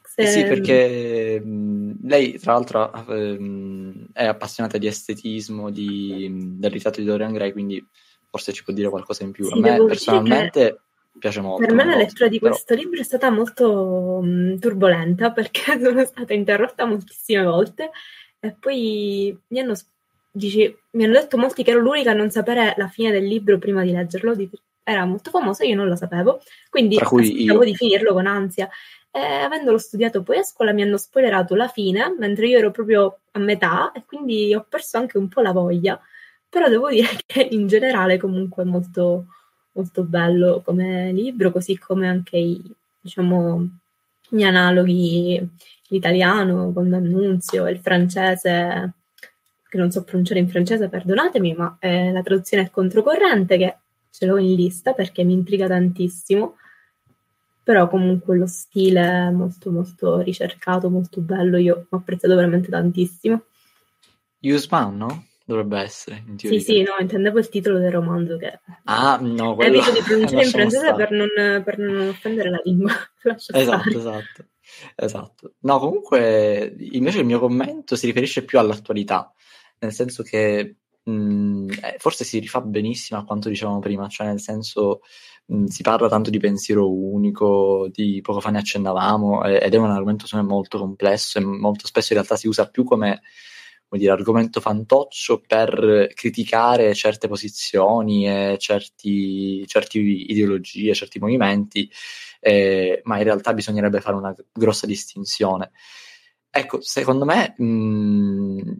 se... sì, perché mh, lei, tra l'altro, mh, è appassionata di estetismo, di, mh, del ritratto di Dorian Gray, quindi forse ci può dire qualcosa in più. Sì, A me personalmente piace molto. Per me la lettura di però... questo libro è stata molto turbolenta perché sono stata interrotta moltissime volte e poi mi hanno dici, mi hanno detto molti che ero l'unica a non sapere la fine del libro prima di leggerlo, era molto famoso, io non lo sapevo, quindi aspettavo io. di finirlo con ansia. e avendolo studiato poi a scuola mi hanno spoilerato la fine, mentre io ero proprio a metà e quindi ho perso anche un po' la voglia. Però devo dire che in generale comunque è molto, molto bello come libro, così come anche i, diciamo, gli analoghi, l'italiano con D'Annunzio il francese, che non so pronunciare in francese, perdonatemi, ma è la traduzione è controcorrente che ce l'ho in lista perché mi intriga tantissimo però comunque lo stile è molto molto ricercato, molto bello, io ho apprezzato veramente tantissimo. Usman, no? Dovrebbe essere, in Sì, sì, no, intendevo il titolo del romanzo che... Ah, no, quello... Evito di pronunciare in francese per non, per non, offendere la lingua. esatto, esatto, esatto. No, comunque, invece il mio commento si riferisce più all'attualità, nel senso che mh, mm, eh, forse si rifà benissimo a quanto dicevamo prima, cioè nel senso mh, si parla tanto di pensiero unico, di poco fa ne accennavamo, ed è un argomento me molto complesso e molto spesso in realtà si usa più come, come dire, argomento fantoccio per criticare certe posizioni e certi, certe ideologie, certi movimenti, eh, ma in realtà bisognerebbe fare una grossa distinzione. Ecco, secondo me mh,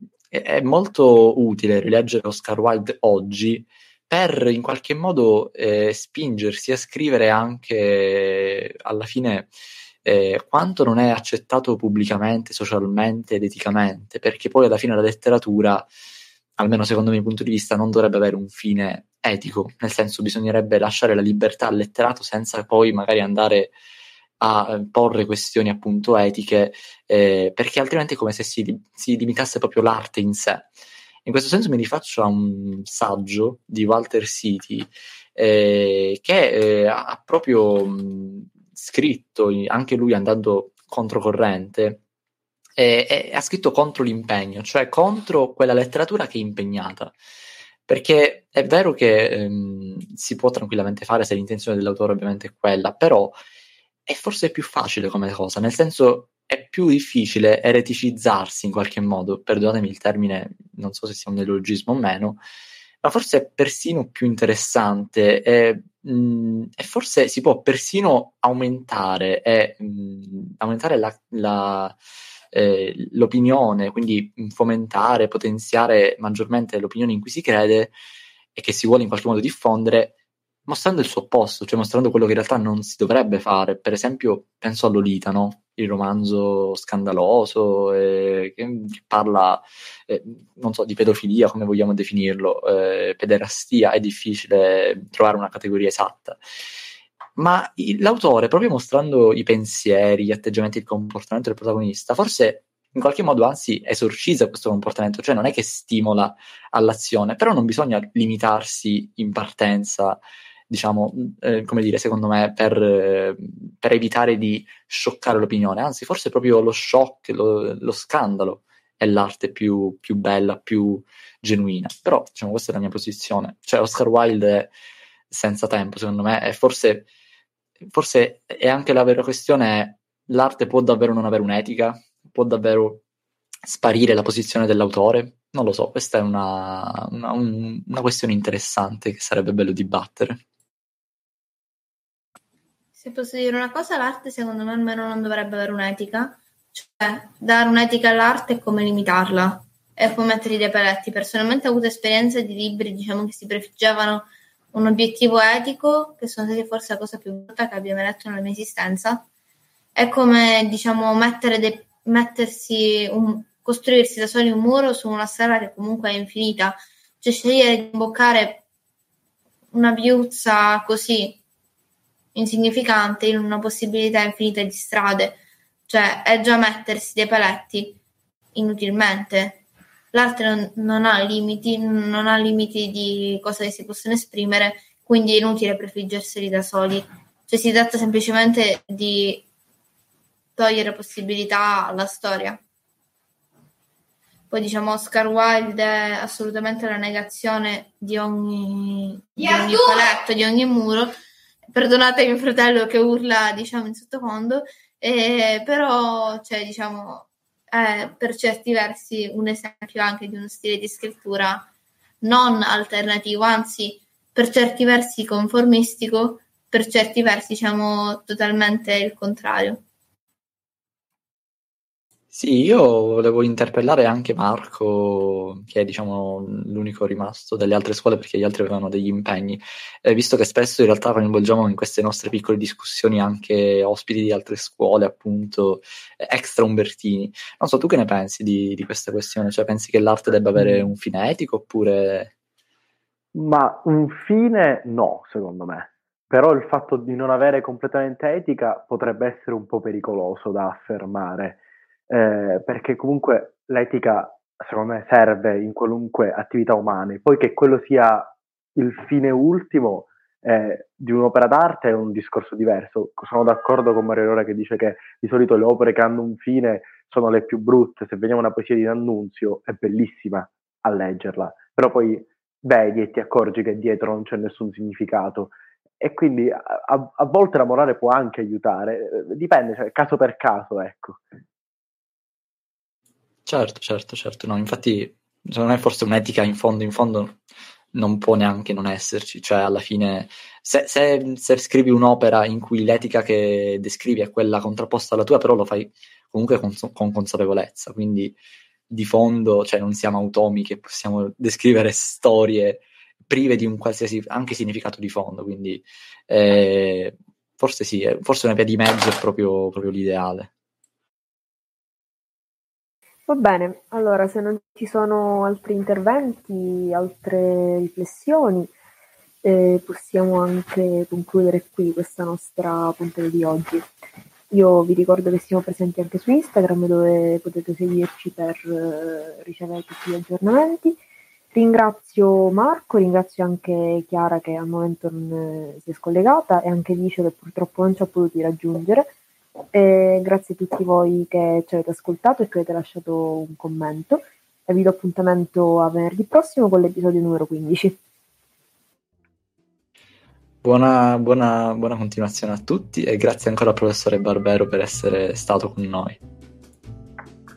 è molto utile rileggere Oscar Wilde oggi per in qualche modo eh, spingersi a scrivere anche alla fine eh, quanto non è accettato pubblicamente, socialmente ed eticamente, perché poi alla fine la letteratura, almeno secondo il mio punto di vista, non dovrebbe avere un fine etico, nel senso bisognerebbe lasciare la libertà al letterato senza poi magari andare porre questioni appunto etiche, eh, perché altrimenti è come se si, si limitasse proprio l'arte in sé. In questo senso mi rifaccio a un saggio di Walter City eh, che eh, ha proprio mh, scritto, anche lui andando controcorrente, eh, ha scritto contro l'impegno, cioè contro quella letteratura che è impegnata. Perché è vero che ehm, si può tranquillamente fare se l'intenzione dell'autore ovviamente è quella, però è forse più facile come cosa, nel senso è più difficile ereticizzarsi in qualche modo, perdonatemi il termine, non so se sia un neologismo o meno, ma forse è persino più interessante e, mh, e forse si può persino aumentare, e, mh, aumentare la, la, eh, l'opinione, quindi fomentare, potenziare maggiormente l'opinione in cui si crede e che si vuole in qualche modo diffondere mostrando il suo opposto, cioè mostrando quello che in realtà non si dovrebbe fare. Per esempio, penso a Lolita, no? il romanzo scandaloso eh, che, parla, eh, non so, di pedofilia, come vogliamo definirlo, eh, pederastia, è difficile trovare una categoria esatta. Ma l'autore, proprio mostrando i pensieri, gli atteggiamenti, il comportamento del protagonista, forse in qualche modo anzi esorcizza questo comportamento, cioè non è che stimola all'azione, però non bisogna limitarsi in partenza diciamo, eh, come dire, secondo me, per, per, evitare di scioccare l'opinione, anzi, forse proprio lo shock, lo, lo scandalo è l'arte più, più, bella, più genuina. Però, diciamo, questa è la mia posizione. Cioè, Oscar Wilde è senza tempo, secondo me, e forse, forse è anche la vera questione è l'arte può davvero non avere un'etica? Può davvero sparire la posizione dell'autore? Non lo so, questa è una, una, un, una questione interessante che sarebbe bello dibattere. Se posso dire una cosa, l'arte secondo me almeno non dovrebbe avere un'etica, cioè dare un'etica all'arte è come limitarla, è come mettere dei paletti. Personalmente ho avuto esperienze di libri diciamo, che si prefiggevano un obiettivo etico, che sono stati forse la cosa più brutta che abbia mai letto nella mia esistenza. È come diciamo de- mettersi un, costruirsi da soli un muro su una strada che comunque è infinita, cioè scegliere di imboccare una viuzza così insignificante in una possibilità infinita di strade, cioè è già mettersi dei paletti inutilmente. L'arte non, non ha limiti, non ha limiti di cosa che si possono esprimere, quindi è inutile prefiggerseli da soli. Cioè si tratta semplicemente di togliere possibilità alla storia. Poi diciamo Oscar Wilde è assolutamente la negazione di ogni, di ogni paletto, di ogni muro, perdonate mio fratello che urla diciamo in sottofondo, eh, però cioè, diciamo, è per certi versi un esempio anche di uno stile di scrittura non alternativo, anzi per certi versi conformistico, per certi versi diciamo totalmente il contrario. Sì, io volevo interpellare anche Marco, che è diciamo l'unico rimasto delle altre scuole perché gli altri avevano degli impegni, eh, visto che spesso in realtà coinvolgiamo in queste nostre piccole discussioni anche ospiti di altre scuole, appunto, eh, extra umbertini. Non so, tu che ne pensi di, di questa questione? Cioè, pensi che l'arte debba avere un fine etico oppure... Ma un fine no, secondo me. Però il fatto di non avere completamente etica potrebbe essere un po' pericoloso da affermare eh, perché comunque l'etica secondo me serve in qualunque attività umana, poi che quello sia il fine ultimo eh, di un'opera d'arte è un discorso diverso. Sono d'accordo con Mario Rora che dice che di solito le opere che hanno un fine sono le più brutte. Se vediamo una poesia di D'Annunzio è bellissima a leggerla, però poi vedi e ti accorgi che dietro non c'è nessun significato. E quindi a, a, a volte la morale può anche aiutare, eh, dipende, cioè, caso per caso, ecco. Certo, certo, certo. No, infatti, secondo me forse un'etica in fondo, in fondo non può neanche non esserci. Cioè, alla fine, se, se, se scrivi un'opera in cui l'etica che descrivi è quella contrapposta alla tua, però lo fai comunque con, con consapevolezza. Quindi, di fondo, cioè, non siamo automi che possiamo descrivere storie prive di un qualsiasi anche significato di fondo. Quindi, eh, forse sì, forse una via di mezzo è proprio, proprio l'ideale. Va bene, allora se non ci sono altri interventi, altre riflessioni, eh, possiamo anche concludere qui questa nostra puntata di oggi. Io vi ricordo che siamo presenti anche su Instagram dove potete seguirci per eh, ricevere tutti gli aggiornamenti. Ringrazio Marco, ringrazio anche Chiara che al momento non eh, si è scollegata e anche Licio che purtroppo non ci ha potuti raggiungere. E grazie a tutti voi che ci avete ascoltato e che avete lasciato un commento. E vi do appuntamento a venerdì prossimo con l'episodio numero 15. Buona, buona, buona continuazione a tutti e grazie ancora al professore Barbero per essere stato con noi.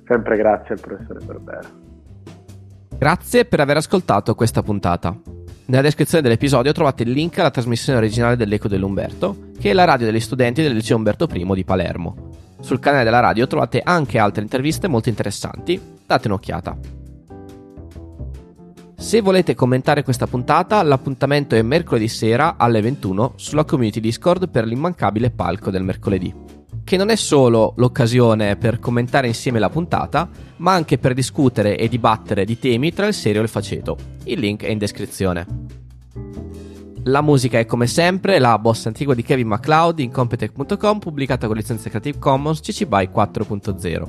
Sempre grazie al professore Barbero. Grazie per aver ascoltato questa puntata. Nella descrizione dell'episodio trovate il link alla trasmissione originale dell'Eco dell'Umberto, che è la radio degli studenti del liceo Umberto I di Palermo. Sul canale della radio trovate anche altre interviste molto interessanti, date un'occhiata. Se volete commentare questa puntata, l'appuntamento è mercoledì sera alle 21 sulla community Discord per l'immancabile palco del mercoledì. Che non è solo l'occasione per commentare insieme la puntata, ma anche per discutere e dibattere di temi tra il serio e il faceto. Il link è in descrizione. La musica è come sempre la boss antigua di Kevin MacLeod in Competech.com pubblicata con licenza Creative Commons CC BY 4.0.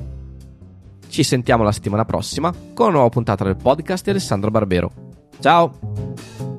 Ci sentiamo la settimana prossima con una nuova puntata del podcast di Alessandro Barbero. Ciao!